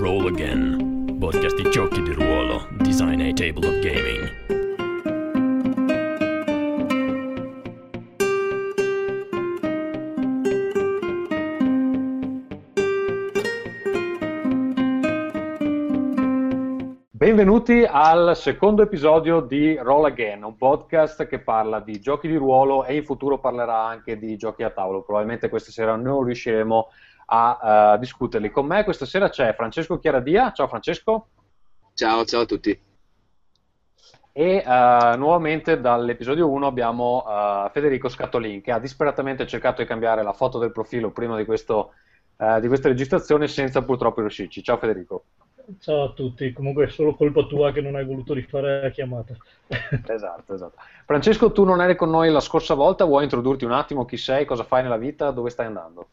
Roll Again, podcast di giochi di ruolo, design a table of gaming. Benvenuti al secondo episodio di Roll Again, un podcast che parla di giochi di ruolo e in futuro parlerà anche di giochi a tavolo. Probabilmente questa sera non riusciremo a uh, discuterli. Con me questa sera c'è Francesco Chiaradia. Ciao Francesco. Ciao, ciao a tutti. E uh, nuovamente dall'episodio 1 abbiamo uh, Federico Scatolin che ha disperatamente cercato di cambiare la foto del profilo prima di, questo, di questa registrazione senza purtroppo riuscirci. Ciao Federico. Ciao a tutti, comunque è solo colpa tua che non hai voluto rifare la chiamata. esatto, esatto. Francesco, tu non eri con noi la scorsa volta, vuoi introdurti un attimo chi sei, cosa fai nella vita, dove stai andando?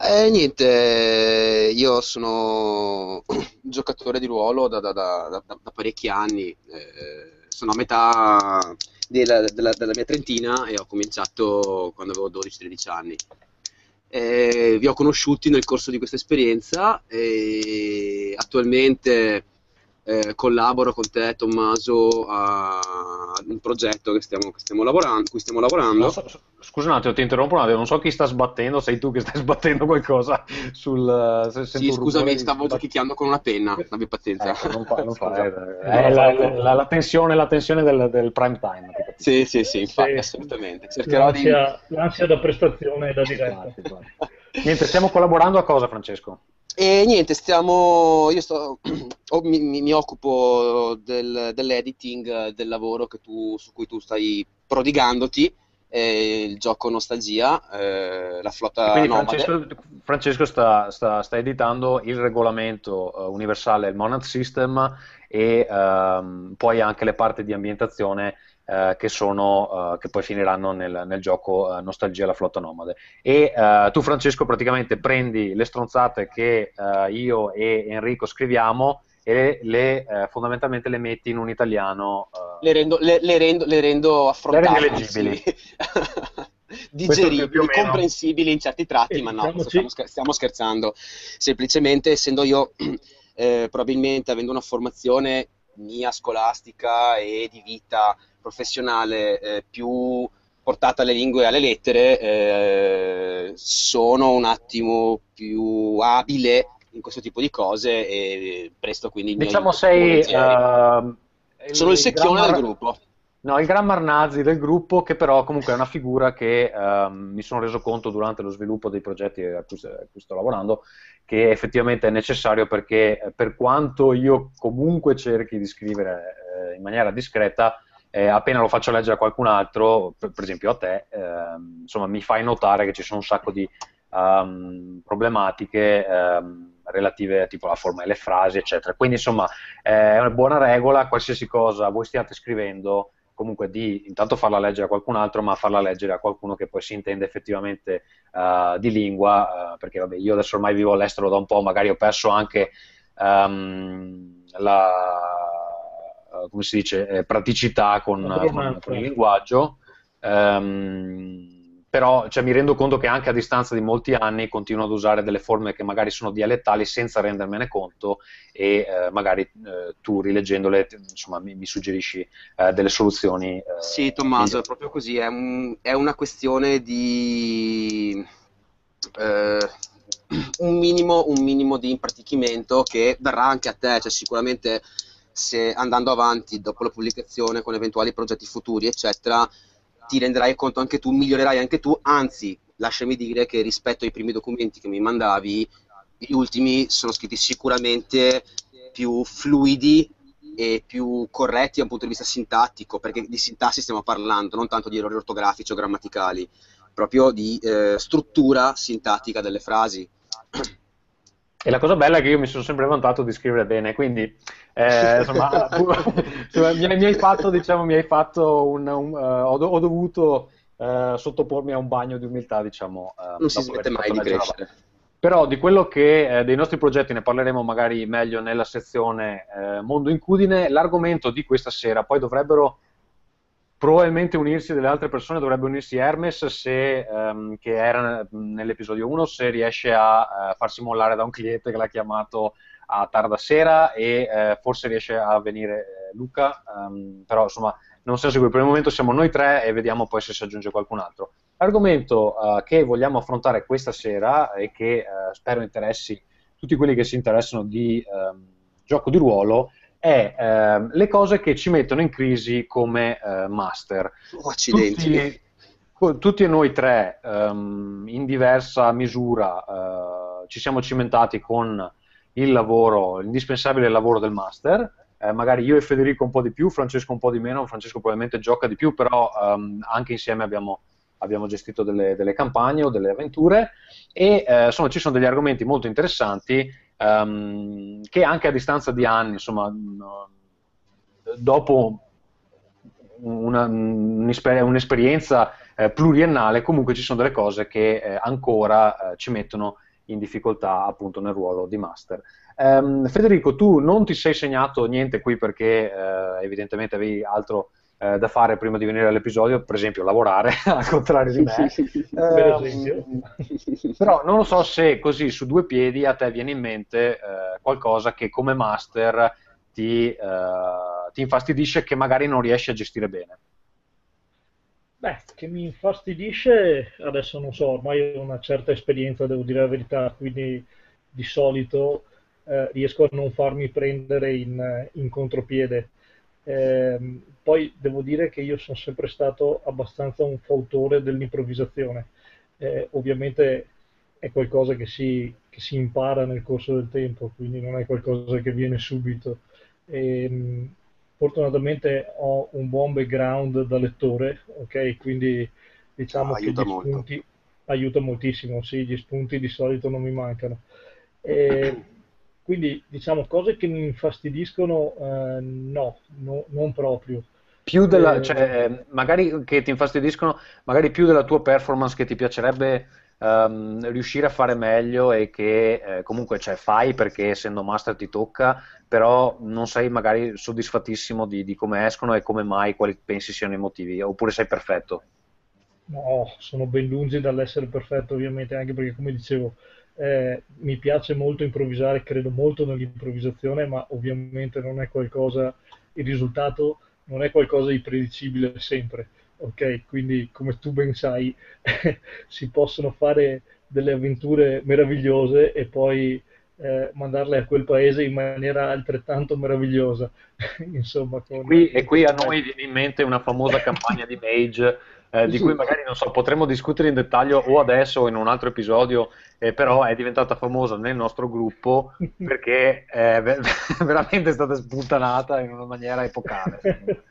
Eh, niente, io sono giocatore di ruolo da, da, da, da parecchi anni, eh, sono a metà della, della, della, mia trentina e ho cominciato quando avevo 12-13 anni. Eh, vi ho conosciuti nel corso di questa esperienza e attualmente eh, collaboro con te, Tommaso, a un progetto che stiamo, che stiamo lavorando, cui stiamo lavorando. So, scusa un attimo, ti interrompo un attimo, non so chi sta sbattendo, sei tu che stai sbattendo qualcosa sul... Se, sì, scusami, stavo giochicchiando con una penna, abbi pazienza. Eh, non fa, eh, la, la, la, tensione, la tensione del, del prime time. Sì, sì, sì, infatti, sì. assolutamente. Cercherò l'ansia, di... l'ansia da prestazione da diretta. Niente, stiamo collaborando a cosa, Francesco? E niente, stiamo. Io sto, mi, mi, occupo del, dell'editing del lavoro tu, su cui tu stai prodigandoti. Eh, il gioco Nostalgia, eh, la flotta Quindi Francesco, Francesco sta, sta, sta, editando il regolamento uh, universale, il Monad System e uh, poi anche le parti di ambientazione eh, che, sono, eh, che, poi finiranno nel, nel gioco eh, Nostalgia la flotta nomade. E eh, tu, Francesco, praticamente prendi le stronzate che io e Enrico scriviamo e le, fondamentalmente le metti in un italiano. le, rendo, le, le, rendo, le rendo affrontabili. Le leggibili. digeribili, comprensibili in certi tratti, ma no, stiamo, stiamo, scherzando. Semplicemente, essendo io eh, probabilmente avendo una formazione mia scolastica e di vita professionale eh, più portata alle lingue e alle lettere, eh, sono un attimo più abile in questo tipo di cose e presto quindi... Diciamo sei... Uh, sono il, il secchione grammar... del gruppo. No, il gran Marnazzi del gruppo, che però comunque è una figura che uh, mi sono reso conto durante lo sviluppo dei progetti a cui, a cui, sto lavorando, che effettivamente è necessario perché eh, per quanto io comunque cerchi di scrivere eh, in maniera discreta, eh, appena lo faccio leggere a qualcun altro, per, esempio a te, eh, insomma, mi fai notare che ci sono un sacco di um, problematiche um, relative tipo alla forma delle frasi, eccetera. Quindi, insomma, è una buona regola, qualsiasi cosa voi stiate scrivendo, comunque di intanto farla leggere a qualcun altro, ma farla leggere a qualcuno che poi si intende effettivamente uh, di lingua, uh, perché vabbè, io adesso ormai vivo all'estero da un po', magari ho perso anche um, la come si dice, eh, praticità con, con, con, il linguaggio. Um, però cioè, mi rendo conto che anche a distanza di molti anni continuo ad usare delle forme che magari sono dialettali senza rendermene conto e eh, magari eh, tu rileggendole insomma, mi, mi suggerisci eh, delle soluzioni. Eh, sì, Tommaso, è proprio così, è, un, è una questione di eh, un minimo, un, minimo, di impratichimento che verrà anche a te, cioè sicuramente se andando avanti dopo la pubblicazione con eventuali progetti futuri, eccetera, ti renderai conto anche tu, migliorerai anche tu, anzi, lasciami dire che rispetto ai primi documenti che mi mandavi, gli ultimi sono scritti sicuramente più fluidi e più corretti da un punto di vista sintattico, perché di sintassi stiamo parlando, non tanto di errori ortografici o grammaticali, proprio di eh, struttura sintattica delle frasi. E la cosa bella è che io mi sono sempre vantato di scrivere bene, quindi eh, insomma, mi, mi, hai fatto, diciamo, mi hai fatto un, un uh, ho, ho, dovuto uh, sottopormi a un bagno di umiltà, diciamo. Uh, non si smette mai di crescere. Però di quello che, eh, dei nostri progetti ne parleremo magari meglio nella sezione eh, Mondo Incudine. L'argomento di questa sera poi dovrebbero probabilmente unirsi delle altre persone, dovrebbe unirsi Hermes se, um, che era nell'episodio 1 se riesce a uh, farsi mollare da un cliente che l'ha chiamato a tarda sera e eh, forse riesce a venire eh, Luca, um, però insomma non siamo sicuri, per il momento siamo noi tre e vediamo poi se si aggiunge qualcun altro. L'argomento uh, che vogliamo affrontare questa sera e che uh, spero interessi tutti quelli che si interessano di um, gioco di ruolo è uh, le cose che ci mettono in crisi come uh, master. Oh, accidenti. Tutti, tutti noi tre, um, in diversa misura, uh, ci siamo cimentati con il lavoro, l'indispensabile lavoro del master. Eh, magari io e Federico un po' di più, Francesco un po' di meno, Francesco probabilmente gioca di più, però um, anche insieme abbiamo abbiamo gestito delle, delle campagne o delle avventure e eh, insomma ci sono degli argomenti molto interessanti um, che anche a distanza di anni, insomma, dopo una, un'esperienza eh, pluriennale, comunque ci sono delle cose che eh, ancora eh, ci mettono in difficoltà appunto nel ruolo di master. Um, Federico, tu non ti sei segnato niente qui perché eh, evidentemente avevi altro eh, da fare prima di venire all'episodio, per esempio lavorare, al contrario di me. eh, però non lo so se così su due piedi a te viene in mente eh, qualcosa che come master ti, eh, ti infastidisce che magari non riesci a gestire bene. Beh, che mi infastidisce, adesso non so, ormai ho una certa esperienza, devo dire la verità, quindi di solito eh, riesco a non farmi prendere in, in contropiede. Eh, poi devo dire che io sono sempre stato abbastanza un fautore dell'improvvisazione. Eh, ovviamente è qualcosa che si, che si, impara nel corso del tempo, quindi non è qualcosa che viene subito. E, ehm, fortunatamente ho un buon background da lettore, ok? Quindi diciamo ah, che gli molto. spunti aiuta moltissimo, sì, gli spunti di solito non mi mancano. E, quindi, diciamo, cose che mi infastidiscono, eh, no, no, non proprio. Più della, eh, cioè, magari che ti infastidiscono, magari più della tua performance che ti piacerebbe um, riuscire a fare meglio e che eh, comunque cioè, fai perché essendo master ti tocca, però non sei magari soddisfattissimo di, di come escono e come mai, quali pensi siano i motivi, oppure sei perfetto? No, sono ben lungi dall'essere perfetto ovviamente, anche perché come dicevo eh, mi piace molto improvvisare, credo molto nell'improvvisazione, ma ovviamente non è qualcosa, il risultato non è qualcosa di predicibile sempre, ok? Quindi come tu ben sai si possono fare delle avventure meravigliose e poi eh, mandarle a quel paese in maniera altrettanto meravigliosa. Insomma, con... e, qui, e qui a noi viene in mente una famosa campagna di Mage eh, di cui magari non so, potremmo discutere in dettaglio o adesso o in un altro episodio, eh, però è diventata famosa nel nostro gruppo perché è veramente stata sputtanata in una maniera epocale.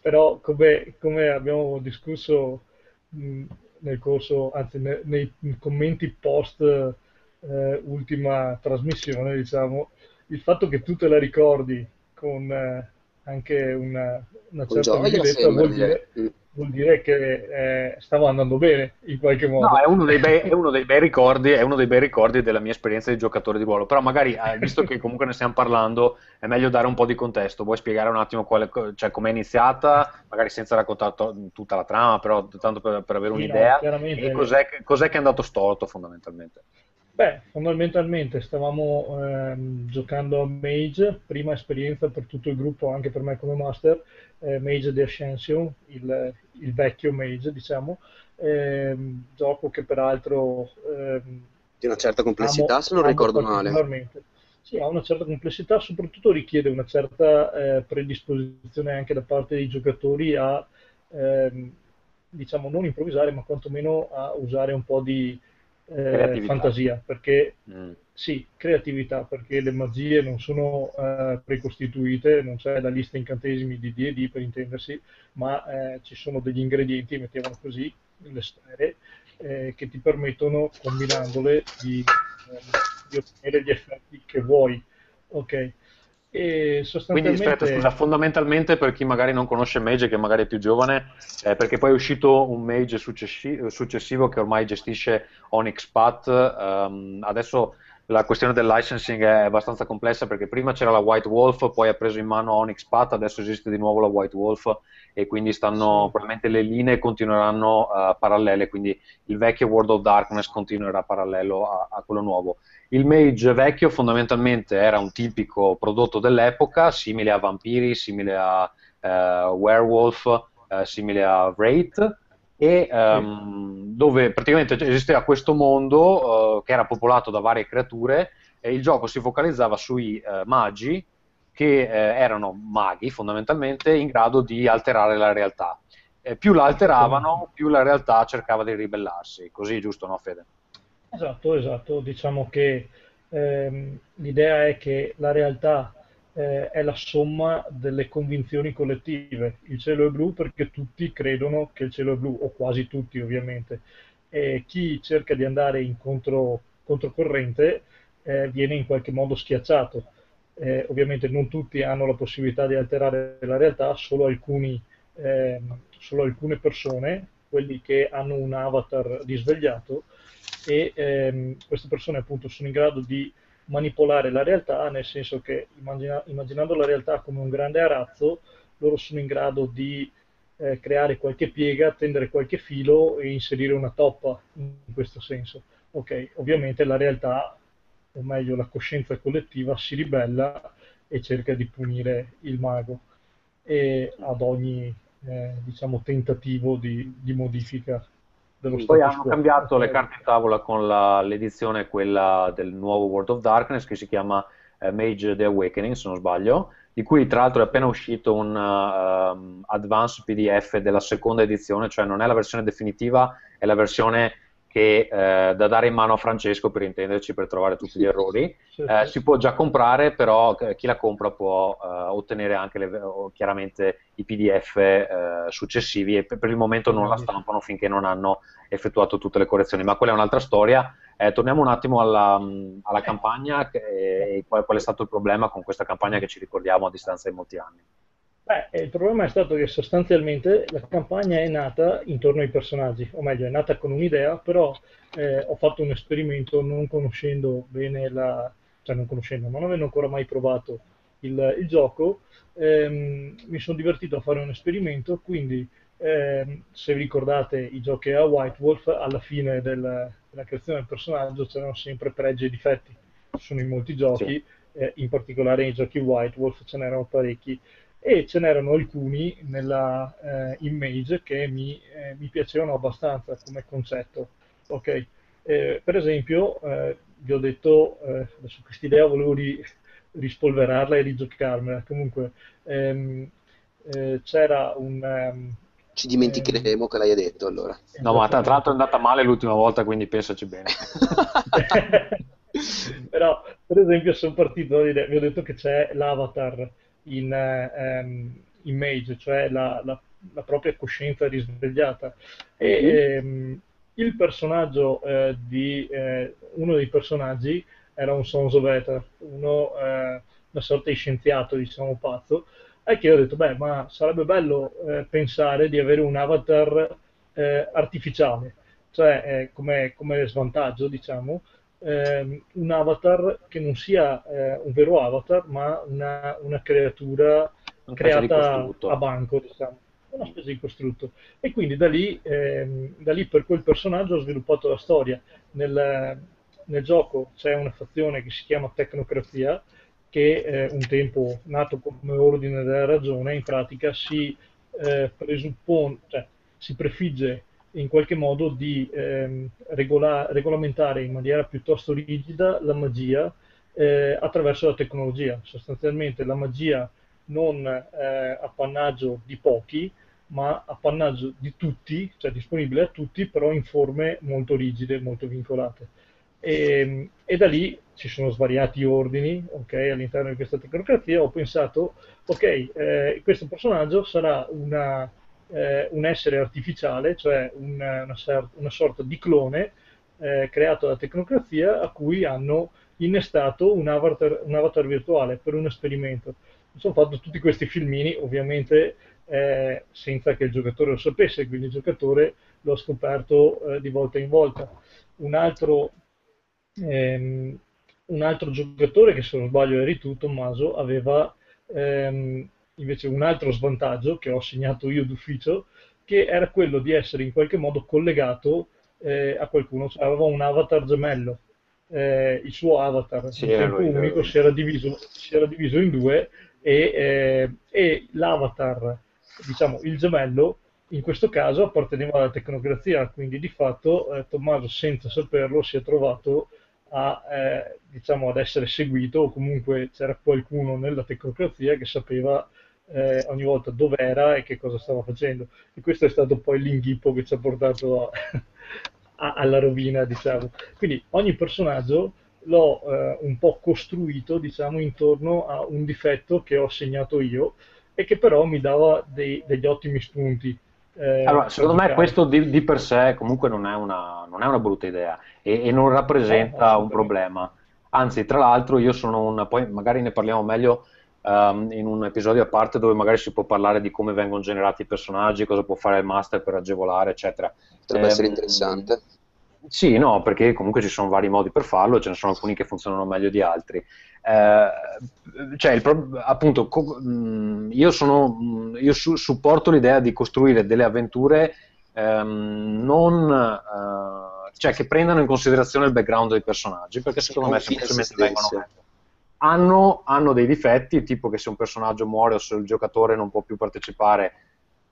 però come, come, abbiamo discusso mh, nel corso, anzi ne, nei commenti post eh, ultima trasmissione, diciamo, il fatto che tu te la ricordi con eh, anche una, una certa vigilezza vuol dire, mm vuol dire che eh, stavo andando bene in qualche modo. No, è uno, bei, è uno, dei bei, ricordi, è uno dei bei ricordi della mia esperienza di giocatore di ruolo. Però magari, eh, visto che comunque ne stiamo parlando, è meglio dare un po' di contesto. Vuoi spiegare un attimo quale, cioè, com'è iniziata, magari senza raccontare to- tutta la trama, però tanto per, per avere un'idea. No, e cos'è, cos'è che è andato storto fondamentalmente? Beh, fondamentalmente stavamo ehm, giocando a Mage, prima esperienza per tutto il gruppo, anche per me come master, eh, Mage di Ascension, il, il, vecchio Mage, diciamo, ehm, gioco che peraltro... Ehm, di una certa complessità, amo, se non ricordo male. Sì, ha una certa complessità, soprattutto richiede una certa eh, predisposizione anche da parte dei giocatori a, ehm, diciamo, non improvvisare, ma quantomeno a usare un po' di eh, fantasia, perché mm. sì, creatività, perché le magie non sono eh, precostituite, non c'è la lista incantesimi di D&D per intendersi, ma eh, ci sono degli ingredienti, mettiamolo così, le sfere, eh, che ti permettono, combinandole, di, ehm, di ottenere gli effetti che vuoi. Ok. Quindi aspetta, scusa, fondamentalmente per chi magari non conosce Mage, che magari è più giovane, eh, perché poi è uscito un Mage successi- successivo che ormai gestisce Onyx Path, um, adesso la questione del licensing è abbastanza complessa perché prima c'era la White Wolf, poi ha preso in mano Onyx Path, adesso esiste di nuovo la White Wolf e quindi stanno, sì. probabilmente le linee continueranno uh, parallele, quindi il vecchio World of Darkness continuerà parallelo a, a quello nuovo. Il mage vecchio fondamentalmente era un tipico prodotto dell'epoca, simile a vampiri, simile a uh, werewolf, uh, simile a wraith, e um, sì. dove praticamente esisteva questo mondo uh, che era popolato da varie creature e il gioco si focalizzava sui magi che erano maghi fondamentalmente in grado di alterare la realtà. più la alteravano, più la realtà cercava di ribellarsi. Così, giusto, no, Fede? Esatto, esatto. Diciamo che ehm, l'idea è che la realtà eh, è la somma delle convinzioni collettive. Il cielo è blu perché tutti credono che il cielo è blu, o quasi tutti ovviamente. E chi cerca di andare in contro, controcorrente eh, viene in qualche modo schiacciato. Eh, ovviamente non tutti hanno la possibilità di alterare la realtà, solo, alcuni, ehm, solo alcune persone, quelli che hanno un avatar risvegliato, e ehm, queste persone appunto sono in grado di manipolare la realtà, nel senso che immagina, immaginando la realtà come un grande arazzo, loro sono in grado di eh, creare qualche piega, tendere qualche filo e inserire una toppa in questo senso. Ok, ovviamente la realtà, o meglio la coscienza collettiva, si ribella e cerca di punire il mago e ad ogni eh, diciamo, tentativo di, di modifica dello Poi hanno quo. cambiato le carte in tavola con la, l'edizione quella del nuovo World of Darkness che si chiama uh, Mage The Awakening, se non sbaglio, di cui tra l'altro è appena uscito un uh, advanced PDF della seconda edizione, cioè non è la versione definitiva, è la versione che eh, da dare in mano a Francesco per intenderci per trovare tutti gli errori. eh, si può già comprare però chi la compra può eh, ottenere anche le, chiaramente i pdf eh, successivi e per il momento non la stampano finché non hanno effettuato tutte le correzioni. Ma quella è un'altra storia. Eh, torniamo un attimo alla, alla campagna e qual, qual è stato il problema con questa campagna che ci ricordiamo a distanza di molti anni Beh, il problema è stato che sostanzialmente la campagna è nata intorno ai personaggi, o meglio, è nata con un'idea, però eh, ho fatto un esperimento non conoscendo bene la... cioè non conoscendo, non avendo ancora mai provato il, il gioco, ehm, mi sono divertito a fare un esperimento, quindi ehm, se vi ricordate i giochi a White Wolf, alla fine del, della creazione del personaggio c'erano sempre pregi e difetti, ci sono in molti giochi, sì. eh, in particolare nei giochi White Wolf ce n'erano parecchi e ce n'erano alcuni nella eh, image che mi, eh, mi, piacevano abbastanza come concetto. Okay. Eh, per esempio, eh, vi ho detto, eh, adesso questa idea volevo ri, rispolverarla e rigiocarmela, comunque ehm, eh, c'era un... Um, Ci dimenticheremo che l'hai detto allora. No, ma tra l'altro è andata male l'ultima volta, quindi pensaci bene. Però, per esempio, sono partito dall'idea, vi ho detto che c'è l'avatar in um, image, cioè la, la, la, propria coscienza risvegliata. E um, il personaggio uh, di uh, uno dei personaggi era un Sonso Beta, uno, uh, una sorta di scienziato, diciamo pazzo, e che ho detto, beh, ma sarebbe bello pensare di avere un avatar artificiale, cioè come, come svantaggio, diciamo, eh, un avatar che non sia eh, un vero avatar, ma una, una creatura una creata a banco, diciamo, una specie di costrutto. E quindi da lì, ehm, da lì per quel personaggio ho sviluppato la storia. Nel, nel gioco c'è una fazione che si chiama Tecnocrazia, che eh, un tempo nato come ordine della ragione, in pratica si eh, presuppone, cioè, si prefigge in qualche modo di ehm, regola- regolamentare in maniera piuttosto rigida la magia eh, attraverso la tecnologia. Sostanzialmente la magia non eh, appannaggio di pochi, ma appannaggio di tutti, cioè disponibile a tutti, però in forme molto rigide, molto vincolate. E, e da lì ci sono svariati ordini okay, all'interno di questa tecnocrazia. Ho pensato, ok, eh, questo personaggio sarà una eh, un essere artificiale, cioè una, una, una sorta di clone eh, creato da tecnocrazia a cui hanno innestato un avatar, un avatar virtuale per un esperimento. Sono fatto tutti questi filmini, ovviamente eh, senza che il giocatore lo sapesse, quindi il giocatore l'ho scoperto eh, di volta in volta. Un altro, ehm, un altro giocatore, che se non sbaglio eri tu, Tommaso, aveva ehm, invece un altro svantaggio che ho segnato io d'ufficio, che era quello di essere in qualche modo collegato eh, a qualcuno, cioè aveva un avatar gemello. eh, il suo avatar Sì, tempo lui- unico si era, diviso, si era diviso in due e, eh, e l'avatar, diciamo il gemello, in questo caso apparteneva alla tecnocrazia, quindi di fatto eh, Tommaso senza saperlo si è trovato a, eh, diciamo, ad essere seguito o comunque c'era qualcuno nella tecnocrazia che sapeva eh, ogni volta dove era e che cosa stava facendo. E questo è stato poi l'inghippo che ci ha portato a- alla rovina, diciamo. Quindi ogni personaggio l'ho eh, un po' costruito, diciamo, intorno a un difetto che ho segnato io e che però mi dava dei- degli ottimi spunti. eh, Allora, secondo me questo di, di per sé comunque non è una, non è una brutta idea e, e non No, rappresenta un assolutamente. problema. Anzi, tra l'altro io sono un... poi magari ne parliamo meglio ehm, in un episodio a parte dove magari si può parlare di come vengono generati i personaggi, cosa può fare il master per agevolare, eccetera. Potrebbe essere Ehm, interessante. Sì, no, perché comunque ci sono vari modi per farlo, ce ne sono alcuni che funzionano meglio di altri. Eh, cioè, pro- appunto, co- mh, io, sono, mh, io su- supporto l'idea di costruire delle avventure ehm, non, eh, cioè, che prendano in considerazione il background dei personaggi, perché secondo me semplicemente vengono stesso. Hanno, hanno dei difetti, tipo che se un personaggio muore o se il giocatore non può più partecipare,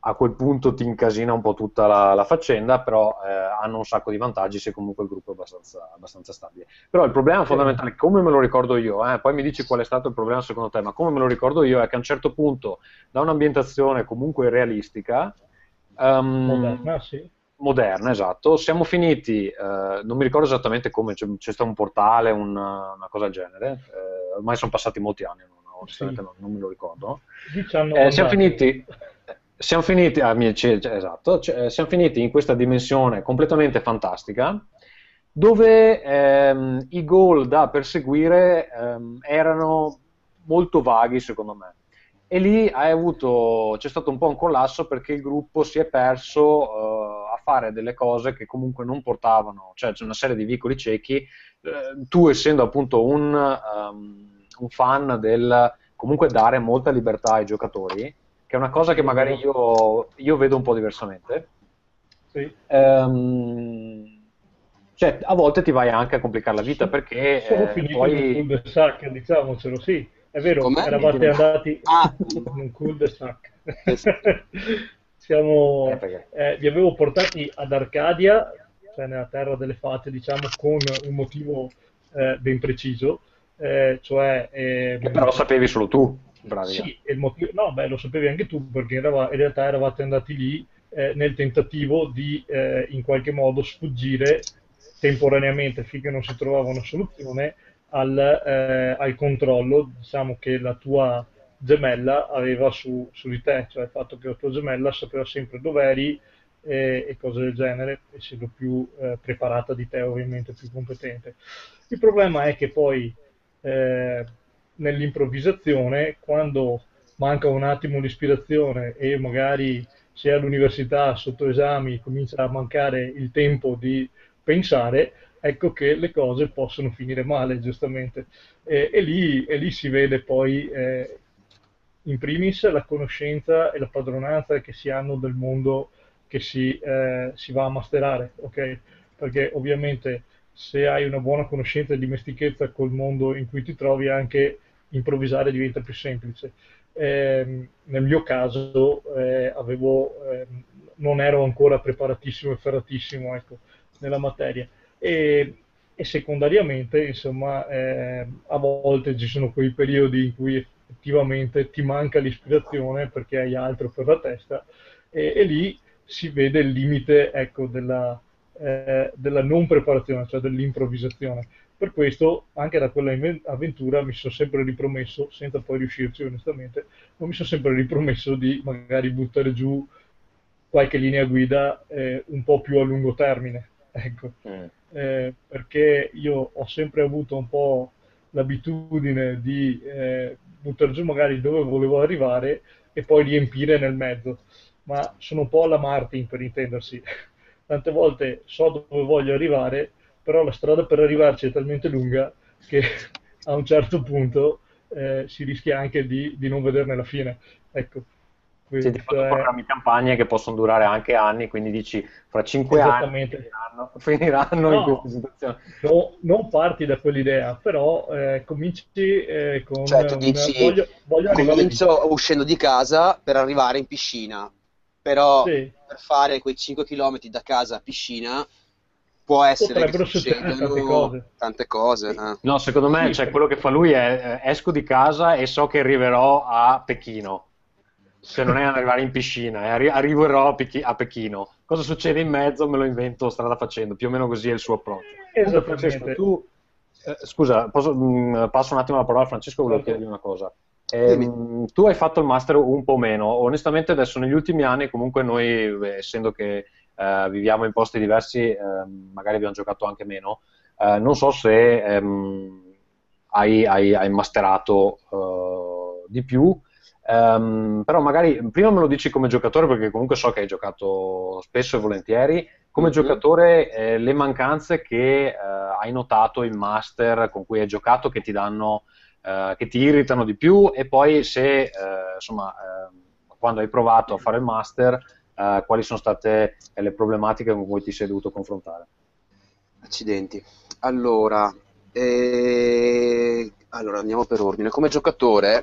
a quel punto ti incasina un po' tutta la, la faccenda, però eh, hanno un sacco di vantaggi se comunque il gruppo è abbastanza, abbastanza stabile. Però il problema fondamentale, come me lo ricordo io, eh, poi mi dici qual è stato il problema secondo te, ma come me lo ricordo io è che a un certo punto, da un'ambientazione comunque realistica, ehm, Moderna, sì. Moderna, esatto. Siamo finiti, eh, non mi ricordo esattamente come, c'è, c'è stato un portale, un- una cosa del genere. eh, ormai sono passati molti anni, non, onestamente Sì. non, non me lo ricordo. 19 Eh, siamo finiti, siamo finiti, ah, mi- cioè, cioè, esatto, cioè, siamo finiti in questa dimensione completamente fantastica dove ehm, i goal da perseguire ehm, erano molto vaghi secondo me. E lì hai avuto, c'è stato un po' un collasso perché il gruppo si è perso eh, a fare delle cose che comunque non portavano, cioè c'è una serie di vicoli ciechi. eh, tu essendo appunto un, ehm, un fan del comunque dare molta libertà ai giocatori, che è una cosa che magari io, io vedo un po' diversamente. Sì. Ehm, cioè, a volte ti vai anche a complicare la vita perché Sono eh, finito poi in un cul-de-sac, diciamocelo, sì. È vero, Com'è? eravate andati Ah. in un cul-de-sac. Siamo, Eh, eh, vi avevo portati ad Arcadia, cioè nella terra delle fate, diciamo, con un motivo eh, ben preciso, eh, cioè... ehm, che però sapevi solo tu, pratica. Sì, il motivo, no, beh, lo sapevi anche tu perché erava- in realtà eravate andati lì eh, nel tentativo di eh, in qualche modo sfuggire temporaneamente finché non si trovava una soluzione al, al controllo, diciamo, che la tua gemella aveva su, su di te, cioè il fatto che la tua gemella sapeva sempre dove eri e, e cose del genere, essendo più eh, preparata di te, ovviamente più competente. Il problema è che poi eh, nell'improvvisazione, quando manca un attimo l'ispirazione e magari se all'università sotto esami comincia a mancare il tempo di pensare, ecco che le cose possono finire male, giustamente. E, e lì, e lì si vede poi, eh, in primis, la conoscenza e la padronanza che si hanno del mondo che si, eh, si va a masterare, ok? Perché ovviamente se hai una buona conoscenza e dimestichezza col mondo in cui ti trovi, anche improvvisare diventa più semplice. Ehm, nel mio caso eh, avevo, ehm, non ero ancora preparatissimo e ferratissimo ecco, nella materia. E, e secondariamente, insomma, eh, a volte ci sono quei periodi in cui effettivamente ti manca l'ispirazione perché hai altro per la testa e, e lì si vede il limite ecco, della, eh, della non preparazione, cioè dell'improvvisazione. Per questo, anche da quella avventura mi sono sempre ripromesso, senza poi riuscirci onestamente, ma mi sono sempre ripromesso di magari buttare giù qualche linea guida eh, un po' più a lungo termine. Ecco. Mm. Eh, perché io ho sempre avuto un po' l'abitudine di eh, buttare giù magari dove volevo arrivare e poi riempire nel mezzo, ma sono un po' alla Martin per intendersi. Tante volte so dove voglio arrivare, però la strada per arrivarci è talmente lunga che a un certo punto eh, si rischia anche di, di non vederne la fine. Ecco, Sì, tipo è... programmi campagne che possono durare anche anni, quindi dici fra cinque anni finiranno, finiranno no, in questa situazione. No, non parti da quell'idea, però eh, cominci eh, con... Cioè tu dici, una... voglio, voglio comincio uscendo di casa per arrivare in piscina, però sì. per fare quei 5 km da casa a piscina può essere che succedano tante cose. Tante cose eh. No, secondo me cioè, quello che fa lui è eh, esco di casa e so che arriverò a Pechino. Se non è arrivare in piscina, arri- arriverò a, Pechi- a, Pechino. Cosa succede in mezzo me lo invento strada facendo, più o meno così è il suo approccio. Francesco, tu, eh, scusa, posso, mh, mm, passo un attimo la parola a Francesco, volevo okay. chiedergli una cosa. Eh, tu hai fatto il master un po' meno, onestamente adesso negli ultimi anni comunque noi, essendo che eh, viviamo in posti diversi, eh, magari abbiamo giocato anche meno. Eh, non so se ehm, hai, hai, hai, masterato eh, di più, ehm, però magari prima me lo dici come giocatore perché comunque so che hai giocato spesso e volentieri. Come mm-hmm. giocatore, eh, le mancanze che eh, hai notato in master con cui hai giocato che ti danno, che ti irritano di più e poi se insomma ehm, quando hai provato a fare il master uh, quali sono state le problematiche con cui ti sei dovuto confrontare. Accidenti. Allora, eh, allora andiamo per ordine. Come giocatore,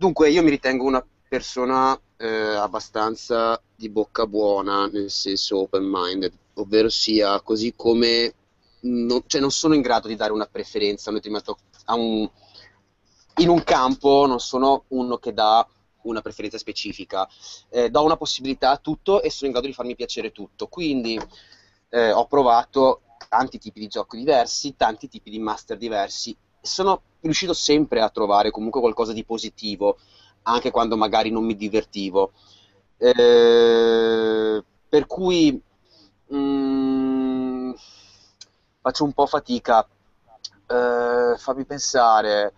dunque io mi ritengo una persona eh, abbastanza di bocca buona, nel senso open-minded, ovvero sia così come non, cioè non sono in grado di dare una preferenza a un, in un campo, non sono uno che dà una preferenza specifica, eh, do una possibilità a tutto e sono in grado di farmi piacere tutto. Quindi eh, ho provato tanti tipi di giochi diversi, tanti tipi di master diversi. Sono riuscito sempre a trovare comunque qualcosa di positivo, anche quando magari non mi divertivo. Eh, per cui mh, mm, faccio un po' fatica. Eh, fammi pensare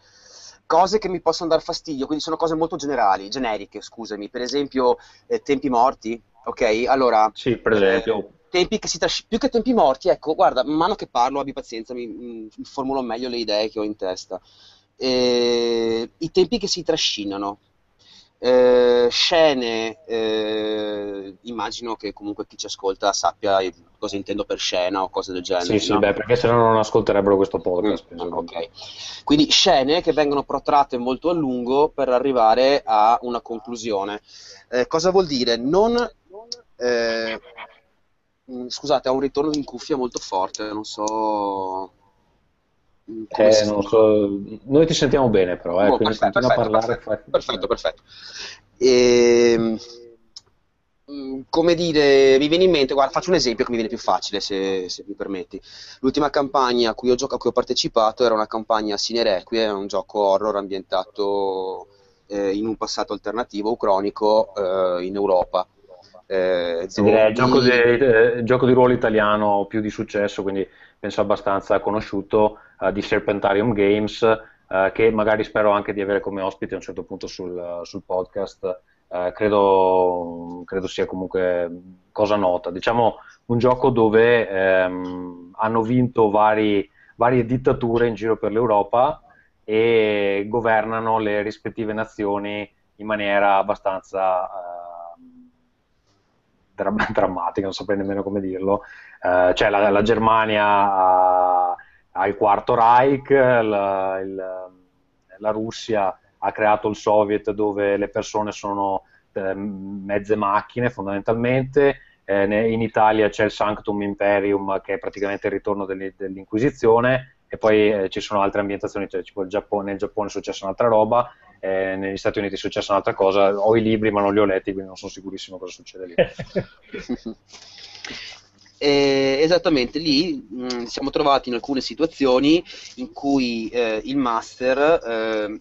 cose che mi possono dar fastidio, quindi sono cose molto generali, generiche, scusami, per esempio eh, tempi morti, ok? Allora, sì, per esempio. Tempi che si trascinano, più che tempi morti, ecco, guarda, man mano che parlo, abbi pazienza, mi, mi formulo meglio le idee che ho in testa. Eh, I tempi che si trascinano, eh, scene, eh, immagino che comunque chi ci ascolta sappia cosa intendo per scena o cose del genere. Sì, sì, beh, perché se no non ascolterebbero questo podcast. Mm, ok. Quindi scene che vengono protratte molto a lungo per arrivare a una conclusione. Eh, cosa vuol dire? Non... Eh, scusate, ho un ritorno in cuffia molto forte, non so... Eh, non so. Noi ti sentiamo bene, però, eh, oh, quindi perfetto, continua perfetto, a parlare. Perfetto, perfetto. perfetto. E, ehm, mm, come dire, mi viene in mente, guarda, faccio un esempio che mi viene più facile, se, se mi permetti. L'ultima campagna a cui ho, giocato, a cui ho partecipato era una campagna Sine Requiem, un gioco horror ambientato eh, in un passato alternativo, cronico, eh, in Europa. Eh, sì, direi gioco di, eh, gioco di ruolo italiano più di successo, quindi penso abbastanza conosciuto, uh, di Serpentarium Games, uh, che magari spero anche di avere come ospite a un certo punto sul, sul podcast. Uh, credo, credo, sia comunque cosa nota. Diciamo un gioco dove ehm, hanno vinto vari, varie dittature in giro per l'Europa e governano le rispettive nazioni in maniera abbastanza drammatica, non saprei nemmeno come dirlo. Uh, cioè la, la Germania il quarto Reich, la, il, la, Russia ha creato il Soviet dove le persone sono eh, mezze macchine fondamentalmente. Eh, in Italia c'è il Sanctum Imperium che è praticamente il ritorno dell'Inquisizione e poi eh, ci sono altre ambientazioni, cioè tipo il Giappone, nel Giappone è successa un'altra roba, eh, negli Stati Uniti è successa un'altra cosa, ho i libri ma non li ho letti quindi non sono sicurissimo cosa succede lì. Eh, esattamente, lì mh, mm, siamo trovati in alcune situazioni in cui eh, il master, eh,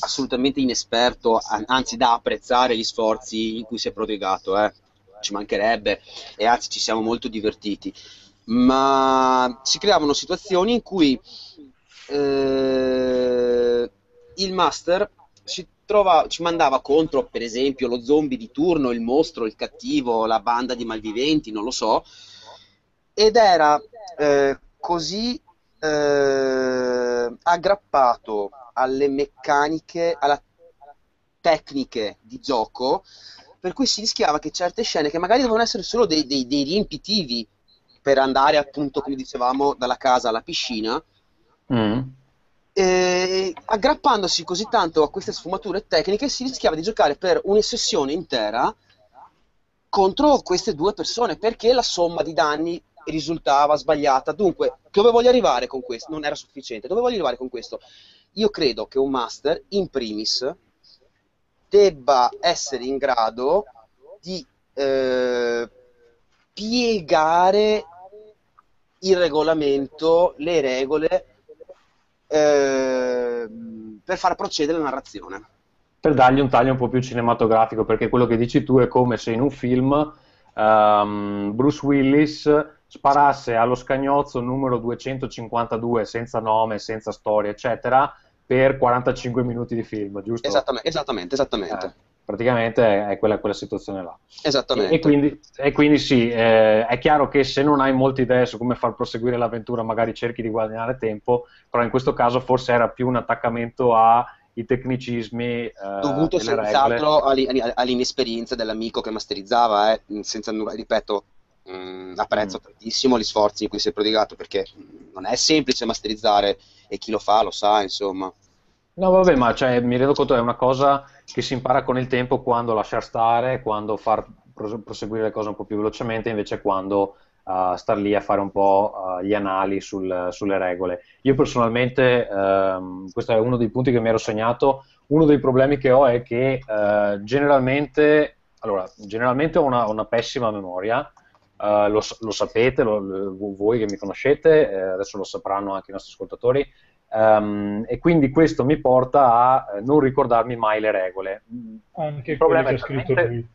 assolutamente inesperto, anzi da apprezzare gli sforzi in cui si è prodigato, eh, ci mancherebbe, e anzi ci siamo molto divertiti, ma si creavano situazioni in cui eh, il master ci, trova, ci mandava contro, per esempio, lo zombie di turno, il mostro, il cattivo, la banda di malviventi, non lo so, ed era eh, così eh, aggrappato alle meccaniche, alla tecniche di gioco, per cui si rischiava che certe scene, che magari dovevano essere solo dei, dei, dei riempitivi per andare appunto, come dicevamo, dalla casa alla piscina, mm. Eh, aggrappandosi così tanto a queste sfumature tecniche si rischiava di giocare per una sessione intera contro queste due persone perché la somma di danni risultava sbagliata. Dunque, dove voglio arrivare con questo? Non era sufficiente. Dove voglio arrivare con questo? Io credo che un master, in primis, debba essere in grado di eh, piegare il regolamento, le regole eh, per far procedere la narrazione. Per dargli un taglio un po' più cinematografico, perché quello che dici tu è come se in un film um, Bruce Willis sparasse allo scagnozzo numero 252 senza nome, senza storia, eccetera, per 45 minuti di film, giusto? Esattamente, esattamente. esattamente. Eh, praticamente è quella, quella, situazione là. Esattamente. E, e, quindi, e quindi, sì, eh, è chiaro che se non hai molte idee su come far proseguire l'avventura, magari cerchi di guadagnare tempo, però in questo caso forse era più un attaccamento ai tecnicismi. Eh, Dovuto senz'altro all'inesperienza dell'amico che masterizzava, eh, senza nulla, ripeto, mh, mm, apprezzo mm. tantissimo gli sforzi in cui si è prodigato perché non è semplice masterizzare e chi lo fa lo sa, insomma. No, vabbè, ma cioè, mi rendo conto è una cosa che si impara con il tempo quando lasciare stare, quando far proseguire le cose un po' più velocemente, invece quando uh, star lì a fare un po' uh, gli anali sul, sulle regole. Io personalmente, uh, questo è uno dei punti che mi ero segnato, uno dei problemi che ho è che eh, generalmente, allora, generalmente ho una, una pessima memoria, Uh, lo, lo, sapete, lo, lo, voi che mi conoscete, adesso lo sapranno anche i nostri ascoltatori, um, e quindi questo mi porta a eh, non ricordarmi mai le regole. Anche il problema è scritto lui.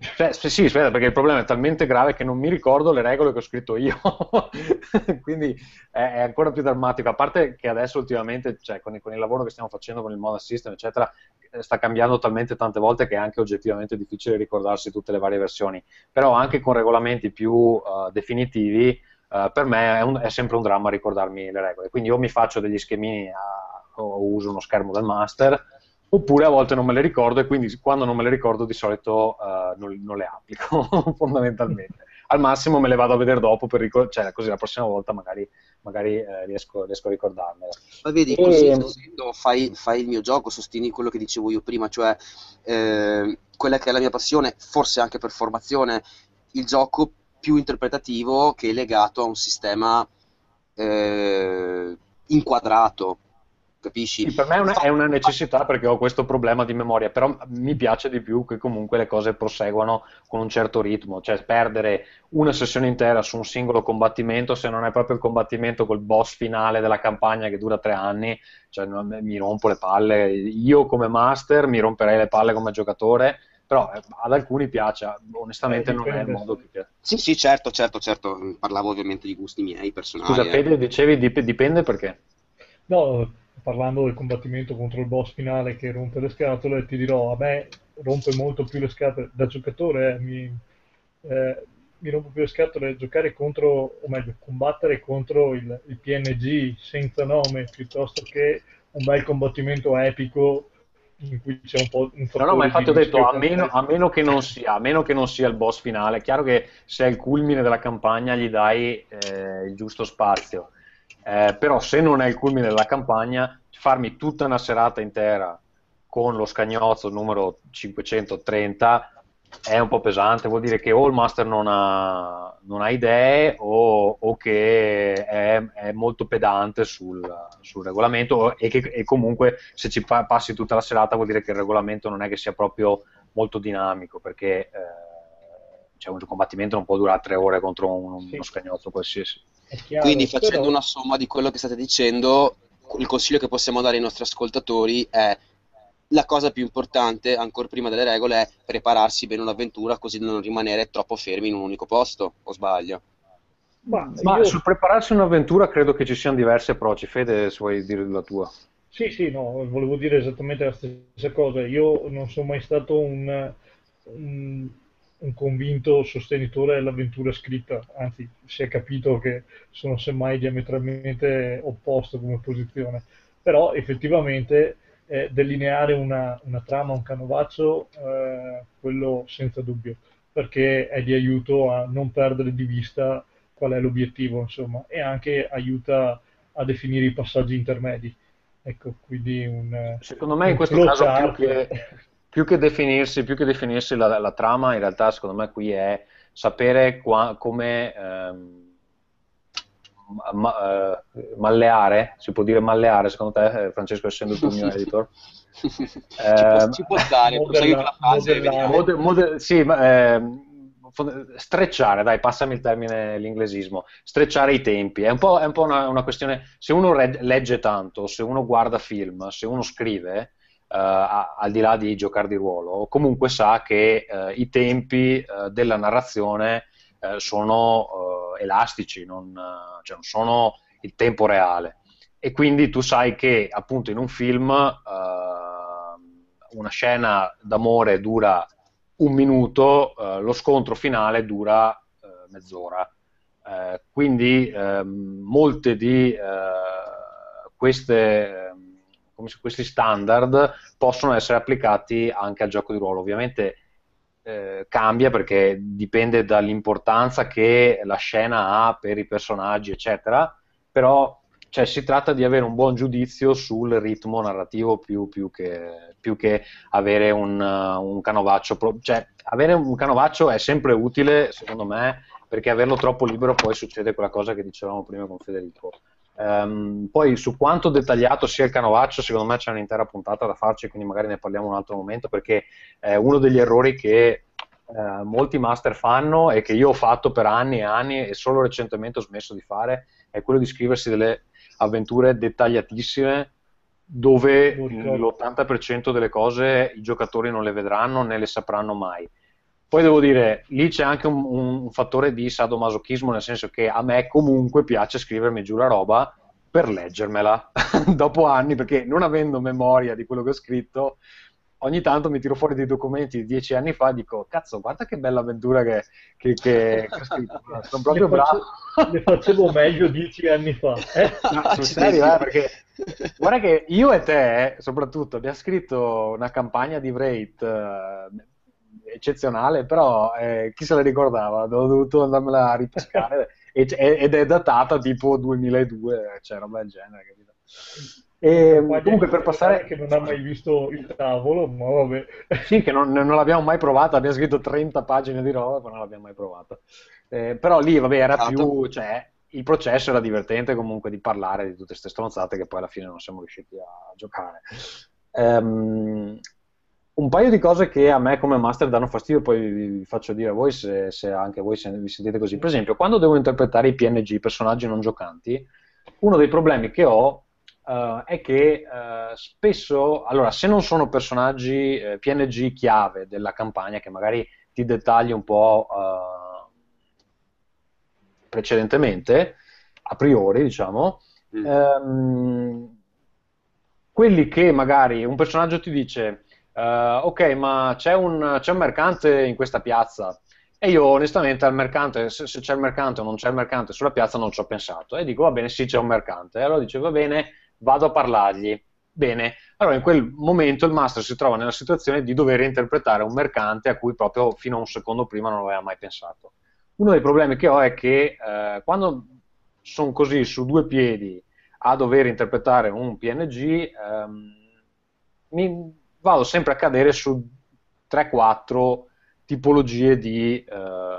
Cioè, sì, aspetta, perché il problema è talmente grave che non mi ricordo le regole che ho scritto io, quindi è, ancora più drammatico. A parte che adesso ultimamente, cioè, con, con, il lavoro che stiamo facendo con il Modern System, eccetera, eh, sta cambiando talmente tante volte che è anche oggettivamente difficile ricordarsi tutte le varie versioni. Però anche con regolamenti più uh, definitivi, uh, per me è, un, è, sempre un dramma ricordarmi le regole. Quindi io mi faccio degli schemini a, o uso uno schermo del master oppure a volte non me le ricordo e quindi quando non me le ricordo di solito uh, non, non, le applico fondamentalmente. Al massimo me le vado a vedere dopo per ricordare, cioè così la prossima volta magari, magari eh, riesco, riesco, a ricordarmele. Ma vedi, e... così fai, fai, il mio gioco, sostieni quello che dicevo io prima, cioè eh, quella che è la mia passione, forse anche per formazione, il gioco più interpretativo che legato a un sistema eh, inquadrato, capisci? Sì, per me è una, è una, necessità perché ho questo problema di memoria, però mi piace di più che comunque le cose proseguano con un certo ritmo, cioè perdere una sessione intera su un singolo combattimento, se non è proprio il combattimento col boss finale della campagna che dura tre anni, cioè, mi rompo le palle, io come master mi romperei le palle come giocatore, però eh, ad alcuni piace, onestamente eh, non è il modo che piace. Sì, sì, certo, certo, certo, parlavo ovviamente di gusti miei personali. Scusa, Fede, eh. dicevi dip- dipende perché? No, parlando del combattimento contro il boss finale che rompe le scatole, ti dirò, a me rompe molto più le scatole da giocatore, eh, mi, eh, mi rompe più le scatole giocare contro, o meglio, combattere contro il, il, PNG senza nome piuttosto che un bel combattimento epico in cui c'è un po' un No, no, ma infatti ho detto, a meno, a meno, che non sia, a meno che non sia il boss finale, è chiaro che se è il culmine della campagna gli dai eh, il giusto spazio. Eh, però se non è il culmine della campagna, farmi tutta una serata intera con lo scagnozzo numero 530 è un po' pesante, vuol dire che o il master non ha, non ha idee o, o che è, è, molto pedante sul, sul regolamento e che e comunque se ci pa- passi tutta la serata vuol dire che il regolamento non è che sia proprio molto dinamico perché eh, cioè un combattimento non può durare tre ore contro un, sì. uno scagnozzo qualsiasi. Quindi facendo una somma di quello che state dicendo, il consiglio che possiamo dare ai nostri ascoltatori è la cosa più importante, ancora prima delle regole, è prepararsi bene un'avventura così da non rimanere troppo fermi in un unico posto, o sbaglio? Ma, Ma io... sul prepararsi un'avventura credo che ci siano diversi approcci. Fede, se vuoi dire la tua. Sì, sì, no, volevo dire esattamente la stessa cosa. Io non sono mai stato un, un un convinto sostenitore dell'avventura scritta, anzi si è capito che sono semmai diametralmente opposto come posizione, però effettivamente eh, delineare una, una, trama, un canovaccio, eh, quello senza dubbio, perché è di aiuto a non perdere di vista qual è l'obiettivo, insomma, e anche aiuta a definire i passaggi intermedi. Ecco, quindi un... Secondo me in questo caso più che, più che, definirsi, più che definirsi la, la, trama, in realtà secondo me qui è sapere qua, come... Ehm, ma, uh, malleare, si può dire malleare secondo te, eh, Francesco, essendo tu il mio editor? eh, ci, può, ci, può, stare, modella, la frase, modella, modella, sì, ma, eh, strecciare, dai, passami il termine, l'inglesismo, strecciare i tempi, è un po', è un po una, una, questione, se uno legge tanto, se uno guarda film, se uno scrive, Uh, al di là di giocare di ruolo, comunque sa che uh, i tempi della narrazione sono elastici, non, cioè non, sono il tempo reale. E quindi tu sai che appunto in un film una scena d'amore dura un minuto, eh, lo scontro finale dura eh, mezz'ora. Eh, quindi ehm, molte di eh, queste, ehm, questi standard possono essere applicati anche al gioco di ruolo. Ovviamente eh, cambia perché dipende dall'importanza che la scena ha per i personaggi, eccetera, però cioè, si tratta di avere un buon giudizio sul ritmo narrativo più, più, che, più che, avere un, un canovaccio. Cioè, avere un canovaccio è sempre utile, secondo me, perché averlo troppo libero poi succede quella cosa che dicevamo prima con Federico. Um, poi su quanto dettagliato sia il canovaccio, secondo me c'è un'intera puntata da farci, quindi magari ne parliamo un altro momento, perché è uno degli errori che eh, molti master fanno e che io ho fatto per anni e anni e solo recentemente ho smesso di fare, è quello di scriversi delle avventure dettagliatissime dove l'80% delle cose i giocatori non le vedranno né le sapranno mai. Poi devo dire, lì c'è anche un, un fattore di sadomasochismo, nel senso che a me comunque piace scrivermi giù la roba per leggermela dopo anni, perché non avendo memoria di quello che ho scritto, ogni tanto mi tiro fuori dei documenti di dieci anni fa e dico, cazzo, guarda che bella avventura che, che, che, che ho scritto, sono proprio le bravo. Le facevo meglio dieci anni fa. Eh? No, sul serio, eh, perché guarda che io e te, soprattutto, abbiamo scritto una campagna di Wraith eh, eccezionale, però eh, chi se la ricordava? Ho dovuto andarmela a ripescare ed è datata tipo 2002, cioè roba del genere, capito? E, comunque per passare che non ha mai visto il tavolo, ma vabbè. Sì, che non, non l'abbiamo mai provata, abbiamo scritto 30 pagine di roba, ma non l'abbiamo mai provata. Eh, però lì, vabbè, era esatto. più, cioè, il processo era divertente comunque di parlare di tutte queste stronzate che poi alla fine non siamo riusciti a giocare. Um, un paio di cose che a me come master danno fastidio, poi vi faccio dire a voi se, se anche voi se vi sentite così. Per esempio, quando devo interpretare i PNG, i personaggi non giocanti, uno dei problemi che ho uh, è che uh, spesso, allora, se non sono personaggi eh, PNG chiave della campagna, che magari ti dettagli un po' uh, precedentemente, a priori, diciamo, mm. um, quelli che magari un personaggio ti dice, ok, ma c'è un, c'è un mercante in questa piazza, e io onestamente al mercante, se, se, c'è il mercante o non c'è il mercante sulla piazza non ci ho pensato. E dico va bene, sì c'è un mercante. E allora dice va bene, vado a parlargli. Bene, allora in quel momento il master si trova nella situazione di dover interpretare un mercante a cui proprio fino a un secondo prima non aveva mai pensato. Uno dei problemi che ho è che eh, quando sono così su due piedi a dover interpretare un PNG, ehm, mi vado sempre a cadere su 3-4 tipologie di, eh,